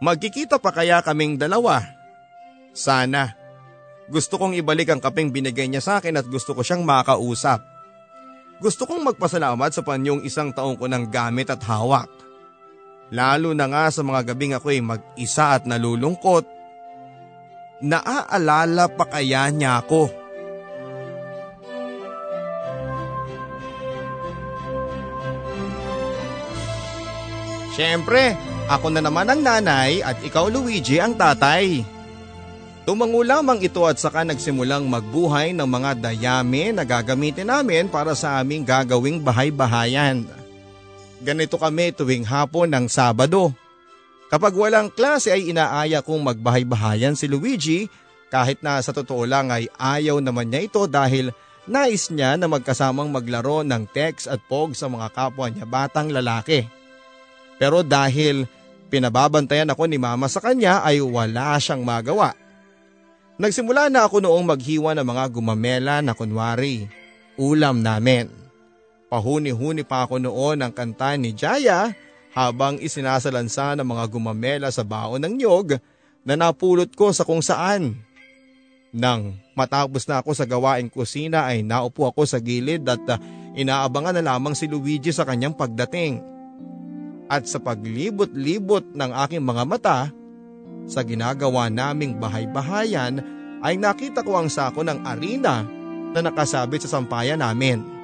Magkikita pa kaya kaming dalawa? Sana. Gusto kong ibalik ang kapeng binigay niya sa akin at gusto ko siyang makausap. Gusto kong magpasalamat sa panyong isang taong ko ng gamit at hawak. Lalo na nga sa mga gabing ako'y mag-isa at nalulungkot. Naaalala pa kaya niya ako? Siyempre, ako na naman ang nanay at ikaw Luigi ang tatay. Tumango lamang ito at saka nagsimulang magbuhay ng mga dayami na gagamitin namin para sa aming gagawing bahay-bahayan. Ganito kami tuwing hapon ng Sabado. Kapag walang klase ay inaaya kong magbahay-bahayan si Luigi kahit na sa totoo lang ay ayaw naman niya ito dahil nais niya na magkasamang maglaro ng text at pog sa mga kapwa niya batang lalaki. Pero dahil pinababantayan ako ni mama sa kanya ay wala siyang magawa. Nagsimula na ako noong maghiwa ng mga gumamela na kunwari, ulam namin. Pahuni-huni pa ako noon ang kanta ni Jaya habang isinasalansa ng mga gumamela sa baon ng nyog na napulot ko sa kung saan. Nang matapos na ako sa gawaing kusina ay naupo ako sa gilid at uh, inaabangan na lamang si Luigi sa kanyang pagdating. At sa paglibot-libot ng aking mga mata, sa ginagawa naming bahay-bahayan ay nakita ko ang sako ng arena na nakasabit sa sampayan namin.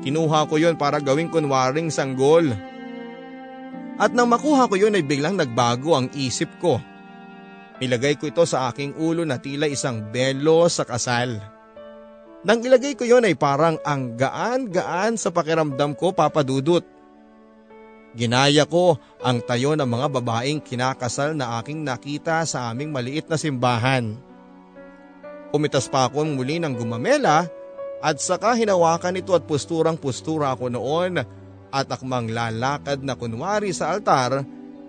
Kinuha ko yon para gawing kunwaring sanggol. At nang makuha ko yon ay biglang nagbago ang isip ko. Nilagay ko ito sa aking ulo na tila isang belo sa kasal. Nang ilagay ko yon ay parang ang gaan-gaan sa pakiramdam ko papadudot. Ginaya ko ang tayo ng mga babaeng kinakasal na aking nakita sa aming maliit na simbahan. Umitas pa ako muli ng gumamela at saka hinawakan ito at posturang postura ako noon at akmang lalakad na kunwari sa altar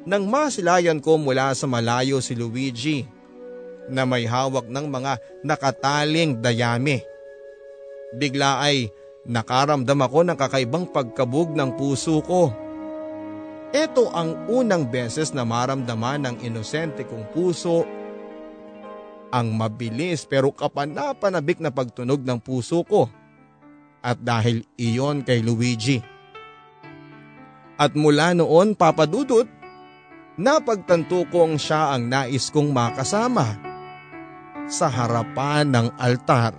nang masilayan ko mula sa malayo si Luigi na may hawak ng mga nakataling dayami. Bigla ay nakaramdam ako ng kakaibang pagkabog ng puso ko ito ang unang beses na maramdaman ng inosente kong puso ang mabilis pero kapanapanabik na pagtunog ng puso ko. At dahil iyon kay Luigi. At mula noon papadudot, napagtanto kong siya ang nais kong makasama sa harapan ng altar.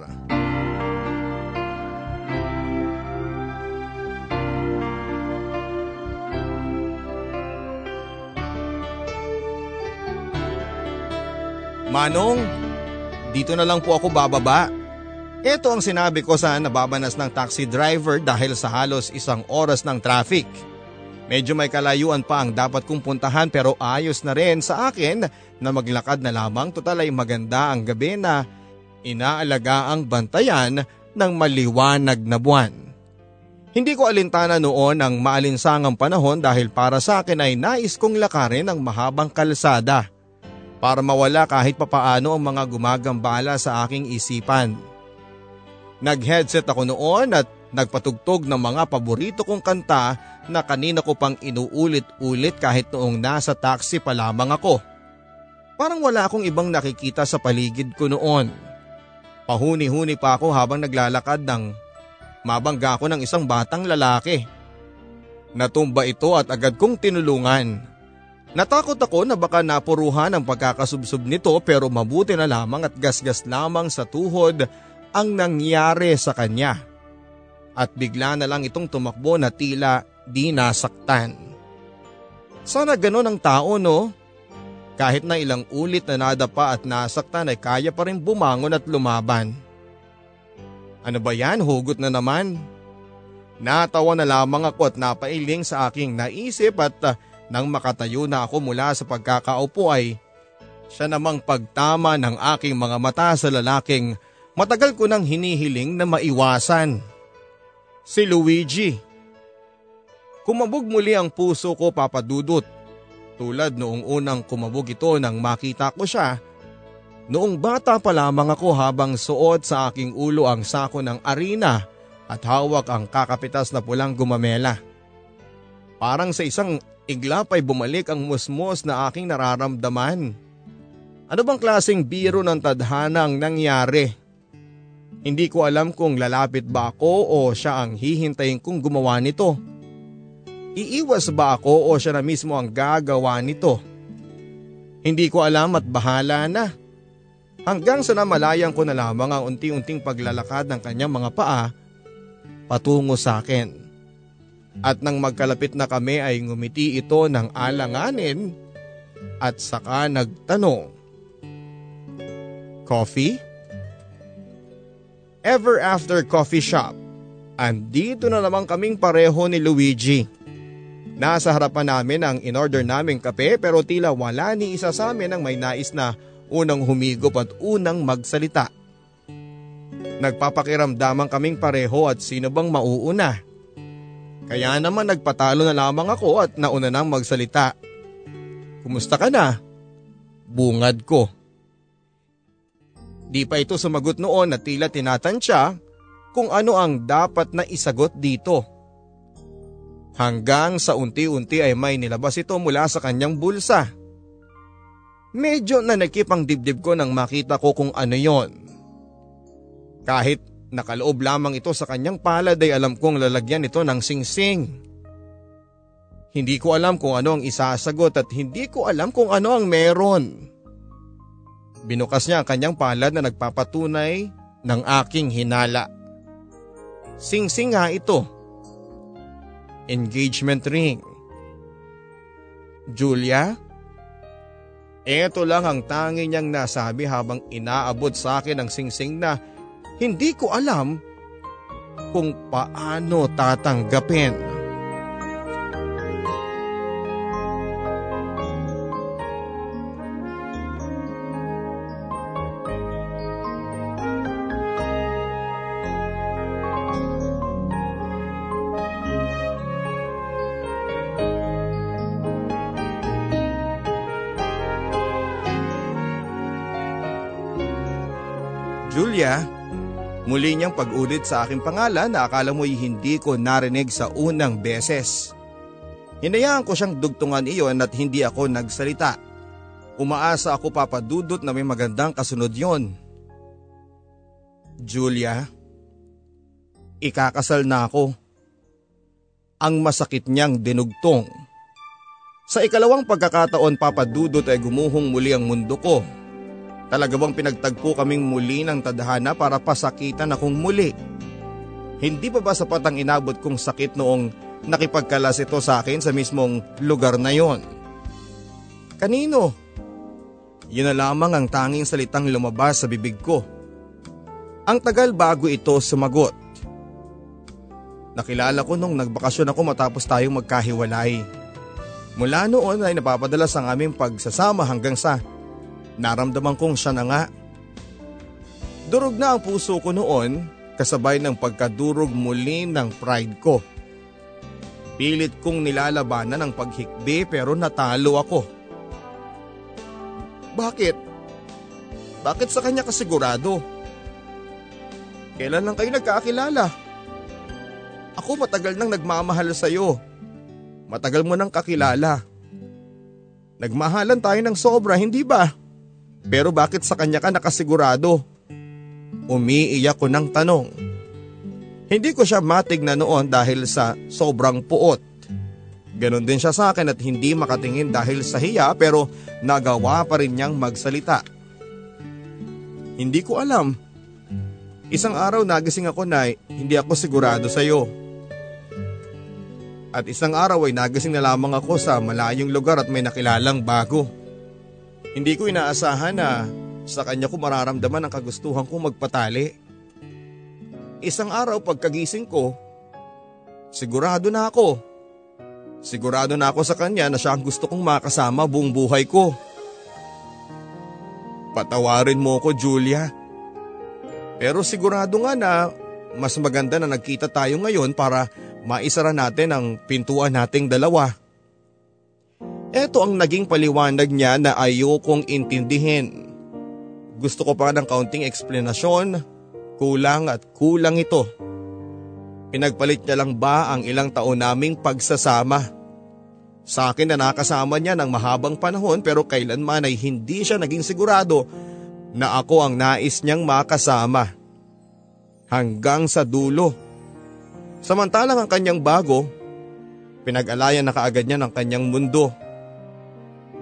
Manong, dito na lang po ako bababa. Ito ang sinabi ko sa nababanas ng taxi driver dahil sa halos isang oras ng traffic. Medyo may kalayuan pa ang dapat kong puntahan pero ayos na rin sa akin na maglakad na lamang total ay maganda ang gabi na inaalaga ang bantayan ng maliwanag na buwan. Hindi ko alintana noon ang maalinsangang panahon dahil para sa akin ay nais kong lakarin ang mahabang kalsada para mawala kahit papaano ang mga gumagambala sa aking isipan. Nag-headset ako noon at Nagpatugtog ng mga paborito kong kanta na kanina ko pang inuulit-ulit kahit noong nasa taxi pa lamang ako. Parang wala akong ibang nakikita sa paligid ko noon. Pahuni-huni pa ako habang naglalakad ng mabangga ko ng isang batang lalaki. Natumba ito at agad kong tinulungan. Natakot ako na baka napuruhan ang pagkakasubsob nito pero mabuti na lamang at gasgas lamang sa tuhod ang nangyari sa kanya at bigla na lang itong tumakbo na tila di nasaktan. Sana ganon ang tao no? Kahit na ilang ulit na nadapa at nasaktan ay kaya pa rin bumangon at lumaban. Ano ba yan? Hugot na naman. Natawa na lamang ako at napailing sa aking naisip at uh, nang makatayo na ako mula sa pagkakaupo ay siya namang pagtama ng aking mga mata sa lalaking matagal ko nang hinihiling na maiwasan si Luigi. Kumabog muli ang puso ko papadudot. Tulad noong unang kumabog ito nang makita ko siya. Noong bata pa lamang ako habang suot sa aking ulo ang sako ng arena at hawak ang kakapitas na pulang gumamela. Parang sa isang iglap ay bumalik ang musmos na aking nararamdaman. Ano bang klaseng biro ng tadhana ang nangyari? Hindi ko alam kung lalapit ba ako o siya ang hihintayin kong gumawa nito. Iiwas ba ako o siya na mismo ang gagawa nito? Hindi ko alam at bahala na. Hanggang sa namalayan ko na lamang ang unti-unting paglalakad ng kanyang mga paa patungo sa akin. At nang magkalapit na kami ay ngumiti ito ng alanganin at saka nagtanong. Coffee? Ever After Coffee Shop. Andito na naman kaming pareho ni Luigi. Nasa harapan namin ang in-order naming kape pero tila wala ni isa sa amin ang may nais na unang humigop at unang magsalita. Nagpapakiramdaman kaming pareho at sino bang mauuna. Kaya naman nagpatalo na lamang ako at nauna nang magsalita. Kumusta ka na? Bungad ko. Di pa ito sumagot noon at tila tinatansya kung ano ang dapat na isagot dito. Hanggang sa unti-unti ay may nilabas ito mula sa kanyang bulsa. Medyo nanakip ang dibdib ko nang makita ko kung ano yon. Kahit nakaloob lamang ito sa kanyang palad ay alam kong lalagyan ito ng singsing. Hindi ko alam kung ano ang isasagot at hindi ko alam kung ano ang meron. Binukas niya ang kanyang palad na nagpapatunay ng aking hinala. Sing-sing nga ito. Engagement ring. Julia? Ito lang ang tangi niyang nasabi habang inaabot sa akin ang singsing na hindi ko alam kung paano tatanggapin. Muli niyang pag-ulit sa aking pangalan na akala mo'y hindi ko narinig sa unang beses. Hinayaan ko siyang dugtungan iyon at hindi ako nagsalita. Umaasa ako papadudot na may magandang kasunod yon. Julia, ikakasal na ako. Ang masakit niyang dinugtong. Sa ikalawang pagkakataon papadudot ay gumuhong muli ang mundo ko Talaga bang pinagtagpo kaming muli ng tadhana para pasakitan akong muli? Hindi pa ba sapat ang inabot kong sakit noong nakipagkalas ito sa akin sa mismong lugar na yon? Kanino? Yun na lamang ang tanging salitang lumabas sa bibig ko. Ang tagal bago ito sumagot. Nakilala ko nung nagbakasyon ako matapos tayong magkahiwalay. Mula noon ay napapadalas ang aming pagsasama hanggang sa Naramdaman kong siya na nga. Durog na ang puso ko noon kasabay ng pagkadurog muli ng pride ko. Pilit kong nilalabanan ang paghikbi pero natalo ako. Bakit? Bakit sa kanya kasigurado? Kailan lang kayo nagkakilala? Ako matagal nang nagmamahal sa iyo. Matagal mo nang kakilala. Nagmahalan tayo ng sobra, hindi ba? Pero bakit sa kanya ka nakasigurado? Umiiyak ko ng tanong. Hindi ko siya matig na noon dahil sa sobrang puot. Ganon din siya sa akin at hindi makatingin dahil sa hiya pero nagawa pa rin niyang magsalita. Hindi ko alam. Isang araw nagising ako na hindi ako sigurado sa iyo. At isang araw ay nagising na lamang ako sa malayong lugar at may nakilalang bago. Hindi ko inaasahan na sa kanya ko mararamdaman ang kagustuhan kong magpatali. Isang araw pagkagising ko, sigurado na ako. Sigurado na ako sa kanya na siya ang gusto kong makasama buong buhay ko. Patawarin mo ko Julia. Pero sigurado nga na mas maganda na nagkita tayo ngayon para maisara natin ang pintuan nating dalawa. Ito ang naging paliwanag niya na ayokong intindihin. Gusto ko pa ng kaunting eksplenasyon, kulang at kulang ito. Pinagpalit niya lang ba ang ilang taon naming pagsasama? Sa akin na nakasama niya ng mahabang panahon pero kailanman ay hindi siya naging sigurado na ako ang nais niyang makasama. Hanggang sa dulo. Samantalang ang kanyang bago, pinag-alayan na kaagad niya ng kanyang mundo.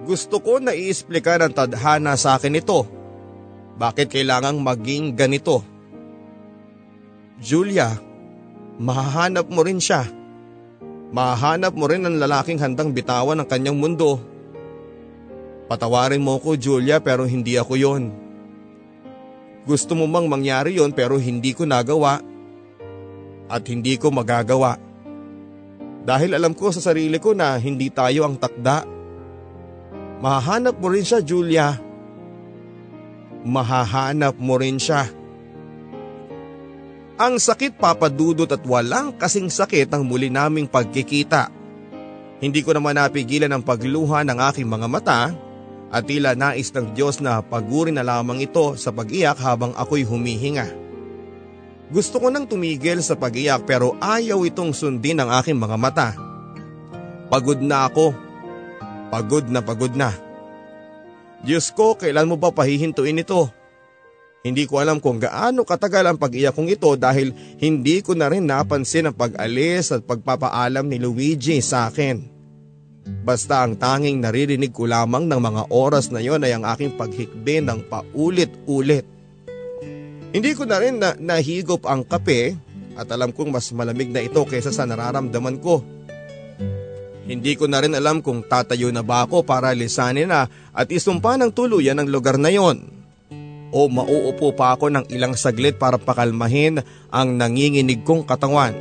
Gusto ko na iisplika ng tadhana sa akin ito. Bakit kailangang maging ganito? Julia, mahahanap mo rin siya. Mahahanap mo rin ang lalaking handang bitawan ng kanyang mundo. Patawarin mo ko Julia pero hindi ako yon. Gusto mo mang mangyari yon pero hindi ko nagawa at hindi ko magagawa. Dahil alam ko sa sarili ko na hindi tayo ang takda. Mahahanap mo rin siya, Julia. Mahahanap mo rin siya. Ang sakit papadudot at walang kasing sakit ang muli naming pagkikita. Hindi ko naman napigilan ang pagluha ng aking mga mata at tila nais ng Diyos na pagurin na lamang ito sa pag-iyak habang ako'y humihinga. Gusto ko nang tumigil sa pag-iyak pero ayaw itong sundin ng aking mga mata. Pagod na ako. Pagod na pagod na. Diyos ko, kailan mo ba pahihintuin ito? Hindi ko alam kung gaano katagal ang pag-iyak kong ito dahil hindi ko na rin napansin ang pag-alis at pagpapaalam ni Luigi sa akin. Basta ang tanging naririnig ko lamang ng mga oras na yon ay ang aking paghikbi ng paulit-ulit. Hindi ko na rin na nahigop ang kape at alam kong mas malamig na ito kaysa sa nararamdaman ko. Hindi ko na rin alam kung tatayo na ba ako para lisanin na at isumpa ng tuluyan ang lugar na yon. O mauupo pa ako ng ilang saglit para pakalmahin ang nanginginig kong katawan.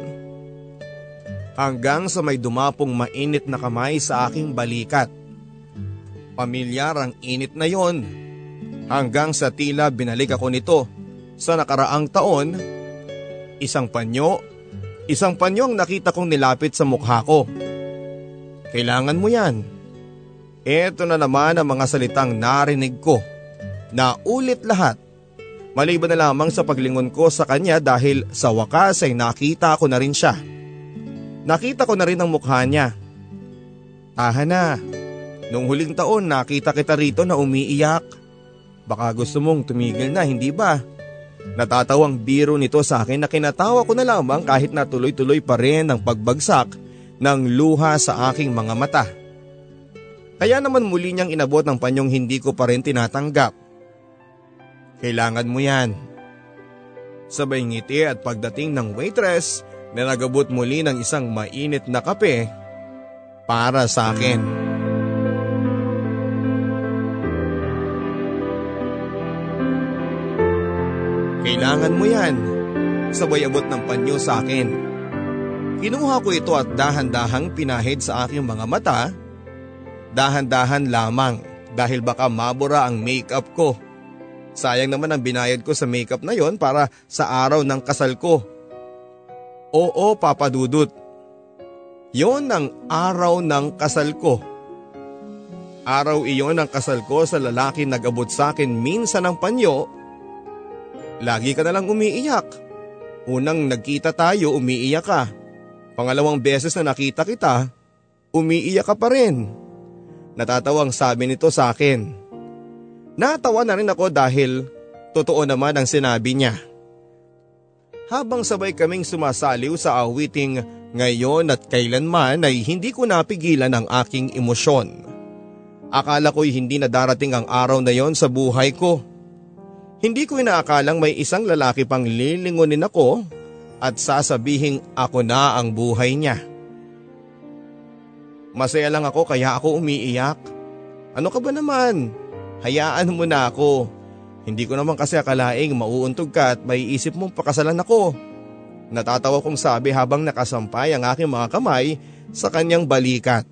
Hanggang sa may dumapong mainit na kamay sa aking balikat. Pamilyar ang init na yon. Hanggang sa tila binalik ako nito sa nakaraang taon, isang panyo, isang panyo ang nakita kong nilapit sa mukha ko. Kailangan mo yan. Ito na naman ang mga salitang narinig ko. Na ulit lahat. Maliban na lamang sa paglingon ko sa kanya dahil sa wakas ay nakita ko na rin siya. Nakita ko na rin ang mukha niya. Tahan na. Nung huling taon nakita kita rito na umiiyak. Baka gusto mong tumigil na, hindi ba? Natatawang biro nito sa akin na kinatawa ko na lamang kahit na tuloy-tuloy pa rin ang pagbagsak ng luha sa aking mga mata. Kaya naman muli niyang inabot ng panyong hindi ko pa rin tinatanggap. Kailangan mo yan. Sabay ngiti at pagdating ng waitress na nagabot muli ng isang mainit na kape para sa akin. Kailangan mo yan. Sabay abot ng panyo sa akin. Kinuha ko ito at dahan-dahang pinahid sa aking mga mata. Dahan-dahan lamang dahil baka mabura ang makeup ko. Sayang naman ang binayad ko sa makeup na yon para sa araw ng kasal ko. Oo, Papa Dudut. Yon ang araw ng kasal ko. Araw iyon ang kasal ko sa lalaki nag-abot sa akin minsan ng panyo Lagi ka nalang umiiyak. Unang nagkita tayo, umiiyak ka. Pangalawang beses na nakita kita, umiiyak ka pa rin. Natatawang sabi nito sa akin. Natawa na rin ako dahil totoo naman ang sinabi niya. Habang sabay kaming sumasaliw sa awiting ngayon at kailanman ay hindi ko napigilan ang aking emosyon. Akala ko'y hindi na darating ang araw na yon sa buhay ko. Hindi ko inaakalang may isang lalaki pang lilingunin ako at sasabihing ako na ang buhay niya. Masaya lang ako kaya ako umiiyak. Ano ka ba naman? Hayaan mo na ako. Hindi ko naman kasi akalaing mauuntog ka at may isip mong pakasalan ako. Natatawa kong sabi habang nakasampay ang aking mga kamay sa kanyang balikat.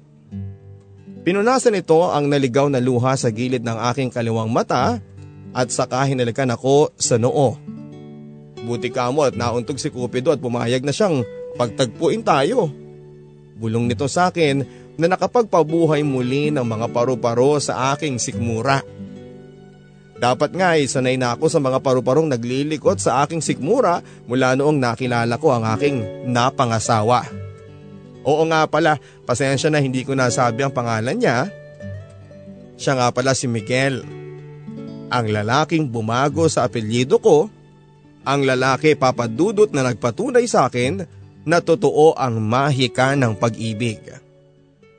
Pinunasan nito ang naligaw na luha sa gilid ng aking kaliwang mata at saka hinalikan ako sa noo. Buti ka mo at nauntog si Cupido at pumayag na siyang pagtagpuin tayo. Bulong nito sa akin na nakapagpabuhay muli ng mga paru-paro sa aking sikmura. Dapat nga ay sanay na ako sa mga paru-parong naglilikot sa aking sikmura mula noong nakilala ko ang aking napangasawa. Oo nga pala, pasensya na hindi ko nasabi ang pangalan niya. Siya nga pala si Miguel. Ang lalaking bumago sa apelyido ko, ang lalaki papadudot na nagpatunay sa akin na totoo ang mahika ng pag-ibig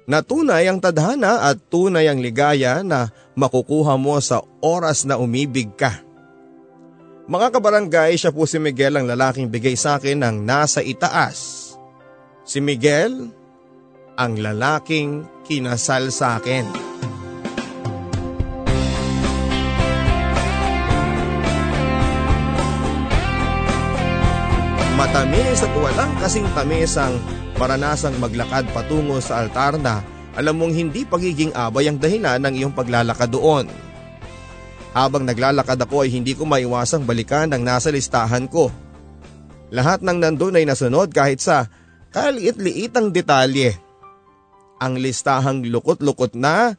na tunay ang tadhana at tunay ang ligaya na makukuha mo sa oras na umibig ka. Mga kabarangay, siya po si Miguel ang lalaking bigay sa akin ng nasa itaas. Si Miguel, ang lalaking kinasal sa akin. Matamis at walang kasing tamis ang maranasang maglakad patungo sa altar na alam mong hindi pagiging abay ang dahilan ng iyong paglalakad doon. Habang naglalakad ako ay hindi ko maiwasang balikan ang nasa listahan ko. Lahat ng nandun ay nasunod kahit sa kaliit-liitang detalye. Ang listahang lukot-lukot na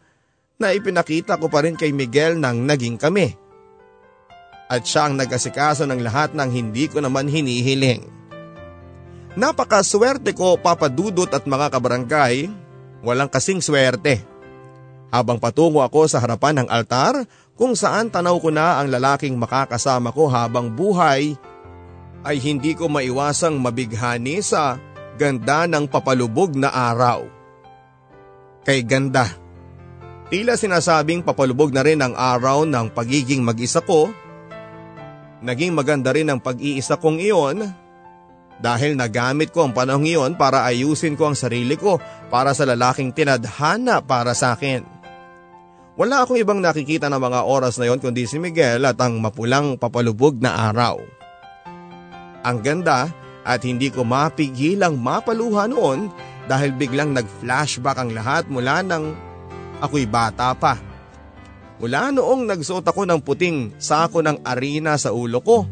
na ipinakita ko pa rin kay Miguel nang naging kami. At siya ang nag-asikaso ng lahat ng hindi ko naman hinihiling. Napakaswerte ko papadudot at mga kabarangay, walang kasing swerte. Habang patungo ako sa harapan ng altar kung saan tanaw ko na ang lalaking makakasama ko habang buhay, ay hindi ko maiwasang mabighani sa ganda ng papalubog na araw. Kay ganda. Tila sinasabing papalubog na rin ang araw ng pagiging mag-isa ko. Naging maganda rin ang pag-iisa kong iyon dahil nagamit ko ang panahong iyon para ayusin ko ang sarili ko para sa lalaking tinadhana para sa akin. Wala akong ibang nakikita na mga oras na yon kundi si Miguel at ang mapulang papalubog na araw. Ang ganda at hindi ko mapigilang mapaluha noon dahil biglang nag-flashback ang lahat mula nang ako'y bata pa. Mula noong nagsuot ako ng puting sako ng arena sa ulo ko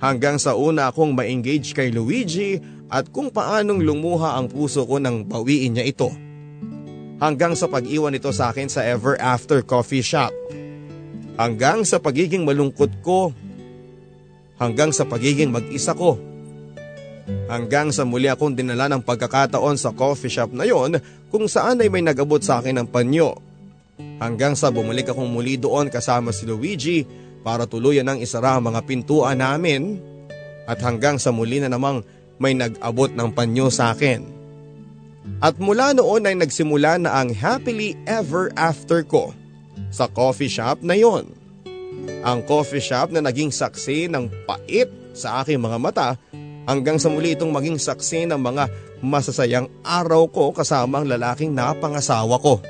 hanggang sa una akong ma-engage kay Luigi at kung paanong lumuha ang puso ko nang bawiin niya ito. Hanggang sa pag-iwan ito sa akin sa Ever After Coffee Shop. Hanggang sa pagiging malungkot ko. Hanggang sa pagiging mag-isa ko. Hanggang sa muli akong dinala ng pagkakataon sa coffee shop na yon kung saan ay may nagabot sa akin ng panyo. Hanggang sa bumalik akong muli doon kasama si Luigi para tuluyan ang isara ang mga pintuan namin at hanggang sa muli na namang may nag-abot ng panyo sa akin. At mula noon ay nagsimula na ang happily ever after ko sa coffee shop na yon. Ang coffee shop na naging saksi ng pait sa aking mga mata hanggang sa muli itong maging saksi ng mga masasayang araw ko kasama ang lalaking napangasawa ko.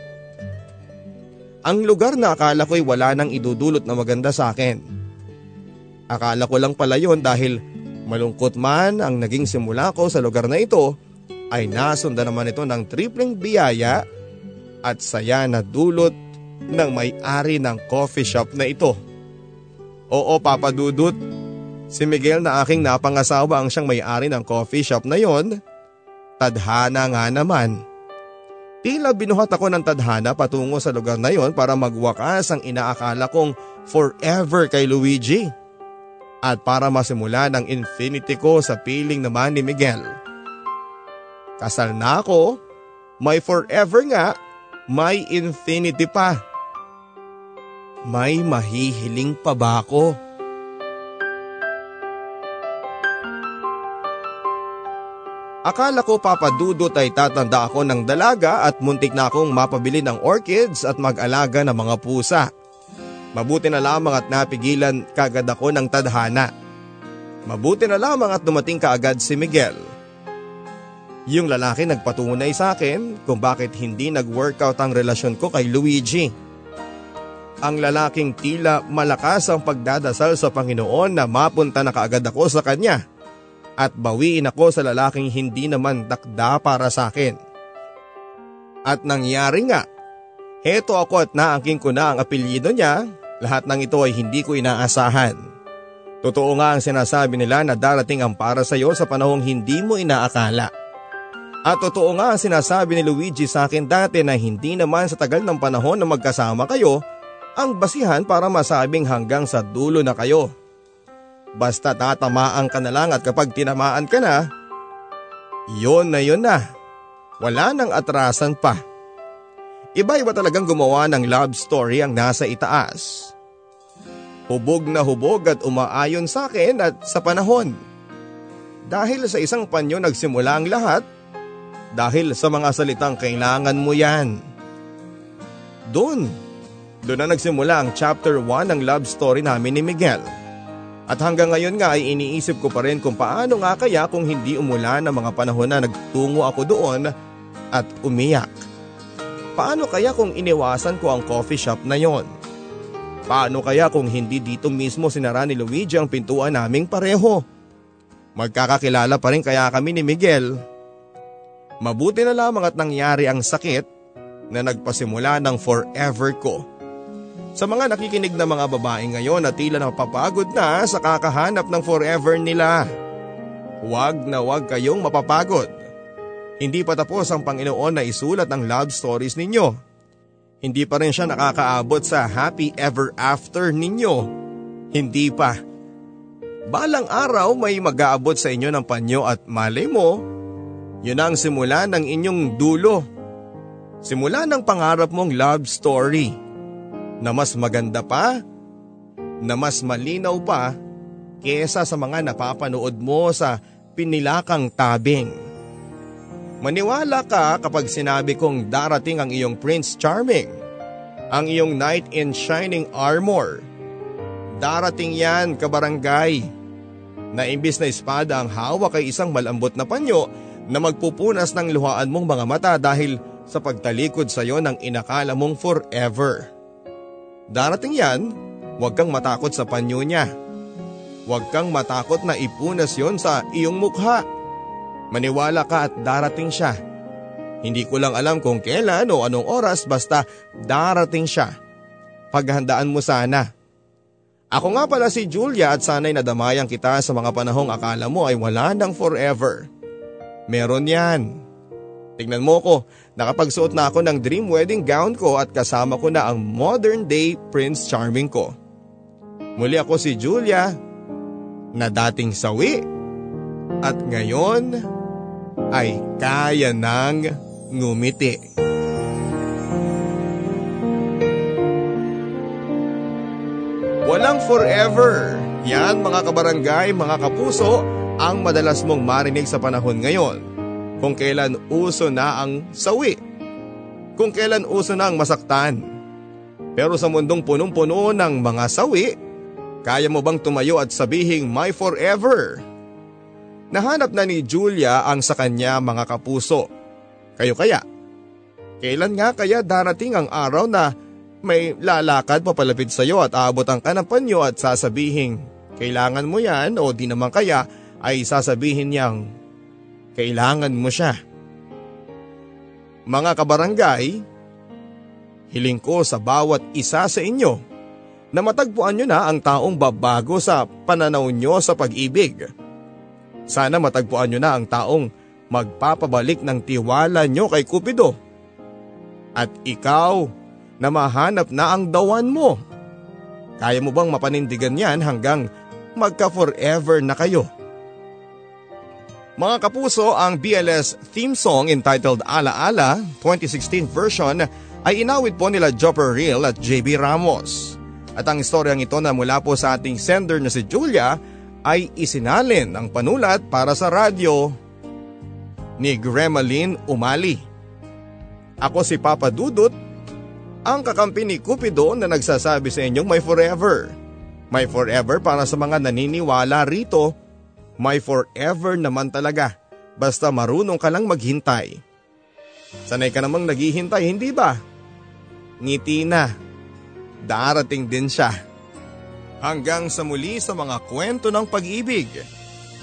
Ang lugar na akala ko'y wala nang idudulot na maganda sa akin. Akala ko lang pala yon dahil malungkot man ang naging simula ko sa lugar na ito ay nasundan naman ito ng tripling biyaya at saya na dulot ng may-ari ng coffee shop na ito. Oo Papa Dudut, si Miguel na aking napangasawa ang siyang may-ari ng coffee shop na yon. Tadhana nga naman. Tila binuhat ako ng tadhana patungo sa lugar na yon para magwakas ang inaakala kong forever kay Luigi. At para masimula ng infinity ko sa piling naman ni Miguel. Kasal na ako, may forever nga, may infinity pa. May mahihiling pa ba ako? Akala ko papadudot ay tatanda ako ng dalaga at muntik na akong mapabili ng orchids at mag-alaga ng mga pusa. Mabuti na lamang at napigilan kagad ako ng tadhana. Mabuti na lamang at dumating kaagad si Miguel. Yung lalaki nagpatunay sa akin kung bakit hindi nag-workout ang relasyon ko kay Luigi. Ang lalaking tila malakas ang pagdadasal sa Panginoon na mapunta na kaagad ako sa kanya at bawiin ako sa lalaking hindi naman takda para sa akin. At nangyari nga, heto ako at naangking ko na ang apelyido niya, lahat ng ito ay hindi ko inaasahan. Totoo nga ang sinasabi nila na darating ang para sa iyo sa panahong hindi mo inaakala. At totoo nga ang sinasabi ni Luigi sa akin dati na hindi naman sa tagal ng panahon na magkasama kayo ang basihan para masabing hanggang sa dulo na kayo. Basta tatamaan ka na lang at kapag tinamaan ka na, yun na yun na. Wala nang atrasan pa. Iba-iba talagang gumawa ng love story ang nasa itaas. Hubog na hubog at umaayon sa akin at sa panahon. Dahil sa isang panyo nagsimula ang lahat, dahil sa mga salitang kailangan mo yan. Doon, doon na nagsimula ang chapter 1 ng love story namin ni Miguel. At hanggang ngayon nga ay iniisip ko pa rin kung paano nga kaya kung hindi umulan ang mga panahon na nagtungo ako doon at umiyak. Paano kaya kung iniwasan ko ang coffee shop na yon? Paano kaya kung hindi dito mismo sinara ni Luigi ang pintuan naming pareho? Magkakakilala pa rin kaya kami ni Miguel. Mabuti na lamang at nangyari ang sakit na nagpasimula ng forever ko. Sa mga nakikinig na mga babae ngayon na tila napapagod na sa kakahanap ng forever nila. Huwag na huwag kayong mapapagod. Hindi pa tapos ang Panginoon na isulat ang love stories ninyo. Hindi pa rin siya nakakaabot sa happy ever after ninyo. Hindi pa. Balang araw may mag-aabot sa inyo ng panyo at malay mo, yun ang simula ng inyong dulo. Simula ng pangarap mong love story na mas maganda pa, na mas malinaw pa kesa sa mga napapanood mo sa pinilakang tabing. Maniwala ka kapag sinabi kong darating ang iyong Prince Charming, ang iyong Knight in Shining Armor. Darating yan kabarangay na imbis na espada ang hawak ay isang malambot na panyo na magpupunas ng luhaan mong mga mata dahil sa pagtalikod sa iyo ng inakala mong forever. Darating yan, huwag kang matakot sa panyo niya. Huwag kang matakot na ipunas yon sa iyong mukha. Maniwala ka at darating siya. Hindi ko lang alam kung kailan o anong oras basta darating siya. Paghandaan mo sana. Ako nga pala si Julia at sana'y nadamayan kita sa mga panahong akala mo ay wala nang forever. Meron yan. Tingnan mo ko, nakapagsuot na ako ng dream wedding gown ko at kasama ko na ang modern day Prince Charming ko. Muli ako si Julia, na dating sawi, at ngayon ay kaya nang ngumiti. Walang forever. Yan mga kabarangay, mga kapuso, ang madalas mong marinig sa panahon ngayon. Kung kailan uso na ang sawi. Kung kailan uso na ang masaktan. Pero sa mundong punong-puno ng mga sawi, kaya mo bang tumayo at sabihing my forever? Nahanap na ni Julia ang sa kanya mga kapuso. Kayo kaya? Kailan nga kaya darating ang araw na may lalakad papalapit sa iyo at aabot ang kanapan niyo at sasabihin, kailangan mo yan o di naman kaya ay sasabihin niyang, kailangan mo siya. Mga kabarangay, hiling ko sa bawat isa sa inyo na matagpuan nyo na ang taong babago sa pananaw nyo sa pag-ibig. Sana matagpuan nyo na ang taong magpapabalik ng tiwala nyo kay Cupido. At ikaw na mahanap na ang dawan mo. Kaya mo bang mapanindigan yan hanggang magka forever na kayo? Mga kapuso, ang BLS theme song entitled Ala Ala 2016 version ay inawit po nila Jopper Real at JB Ramos. At ang istoryang ito na mula po sa ating sender na si Julia ay isinalin ang panulat para sa radyo ni Gremaline Umali. Ako si Papa Dudut, ang kakampi ni Cupido na nagsasabi sa inyong may forever. May forever para sa mga naniniwala rito may forever naman talaga. Basta marunong ka lang maghintay. Sanay ka namang naghihintay, hindi ba? Ngiti na. Darating din siya. Hanggang sa muli sa mga kwento ng pag-ibig,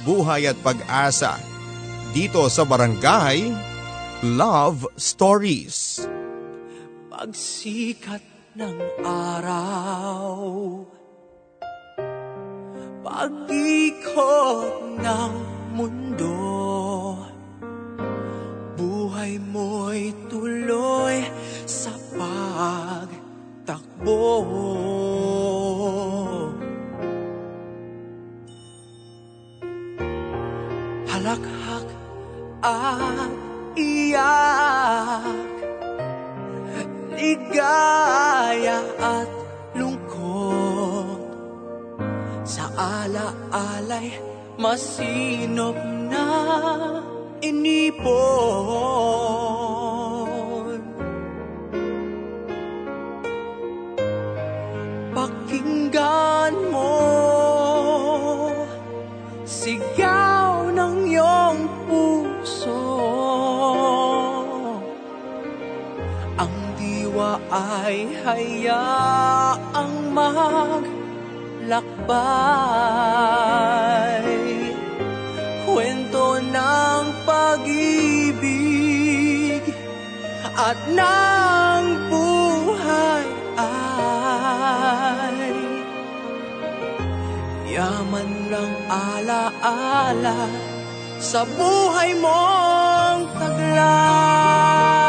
buhay at pag-asa. Dito sa Barangay Love Stories. Pagsikat ng araw pag-ikot ng mundo Buhay mo'y tuloy sa pagtakbo. Halakhak at iyak Ligaya at ala-alay masinop na inipon. Pakinggan mo Sigaw ng iyong puso. Ang diwa ay hayaang mag lakbay Kwento ng pag-ibig at ng buhay ay Yaman ng ala-ala sa buhay mong taglay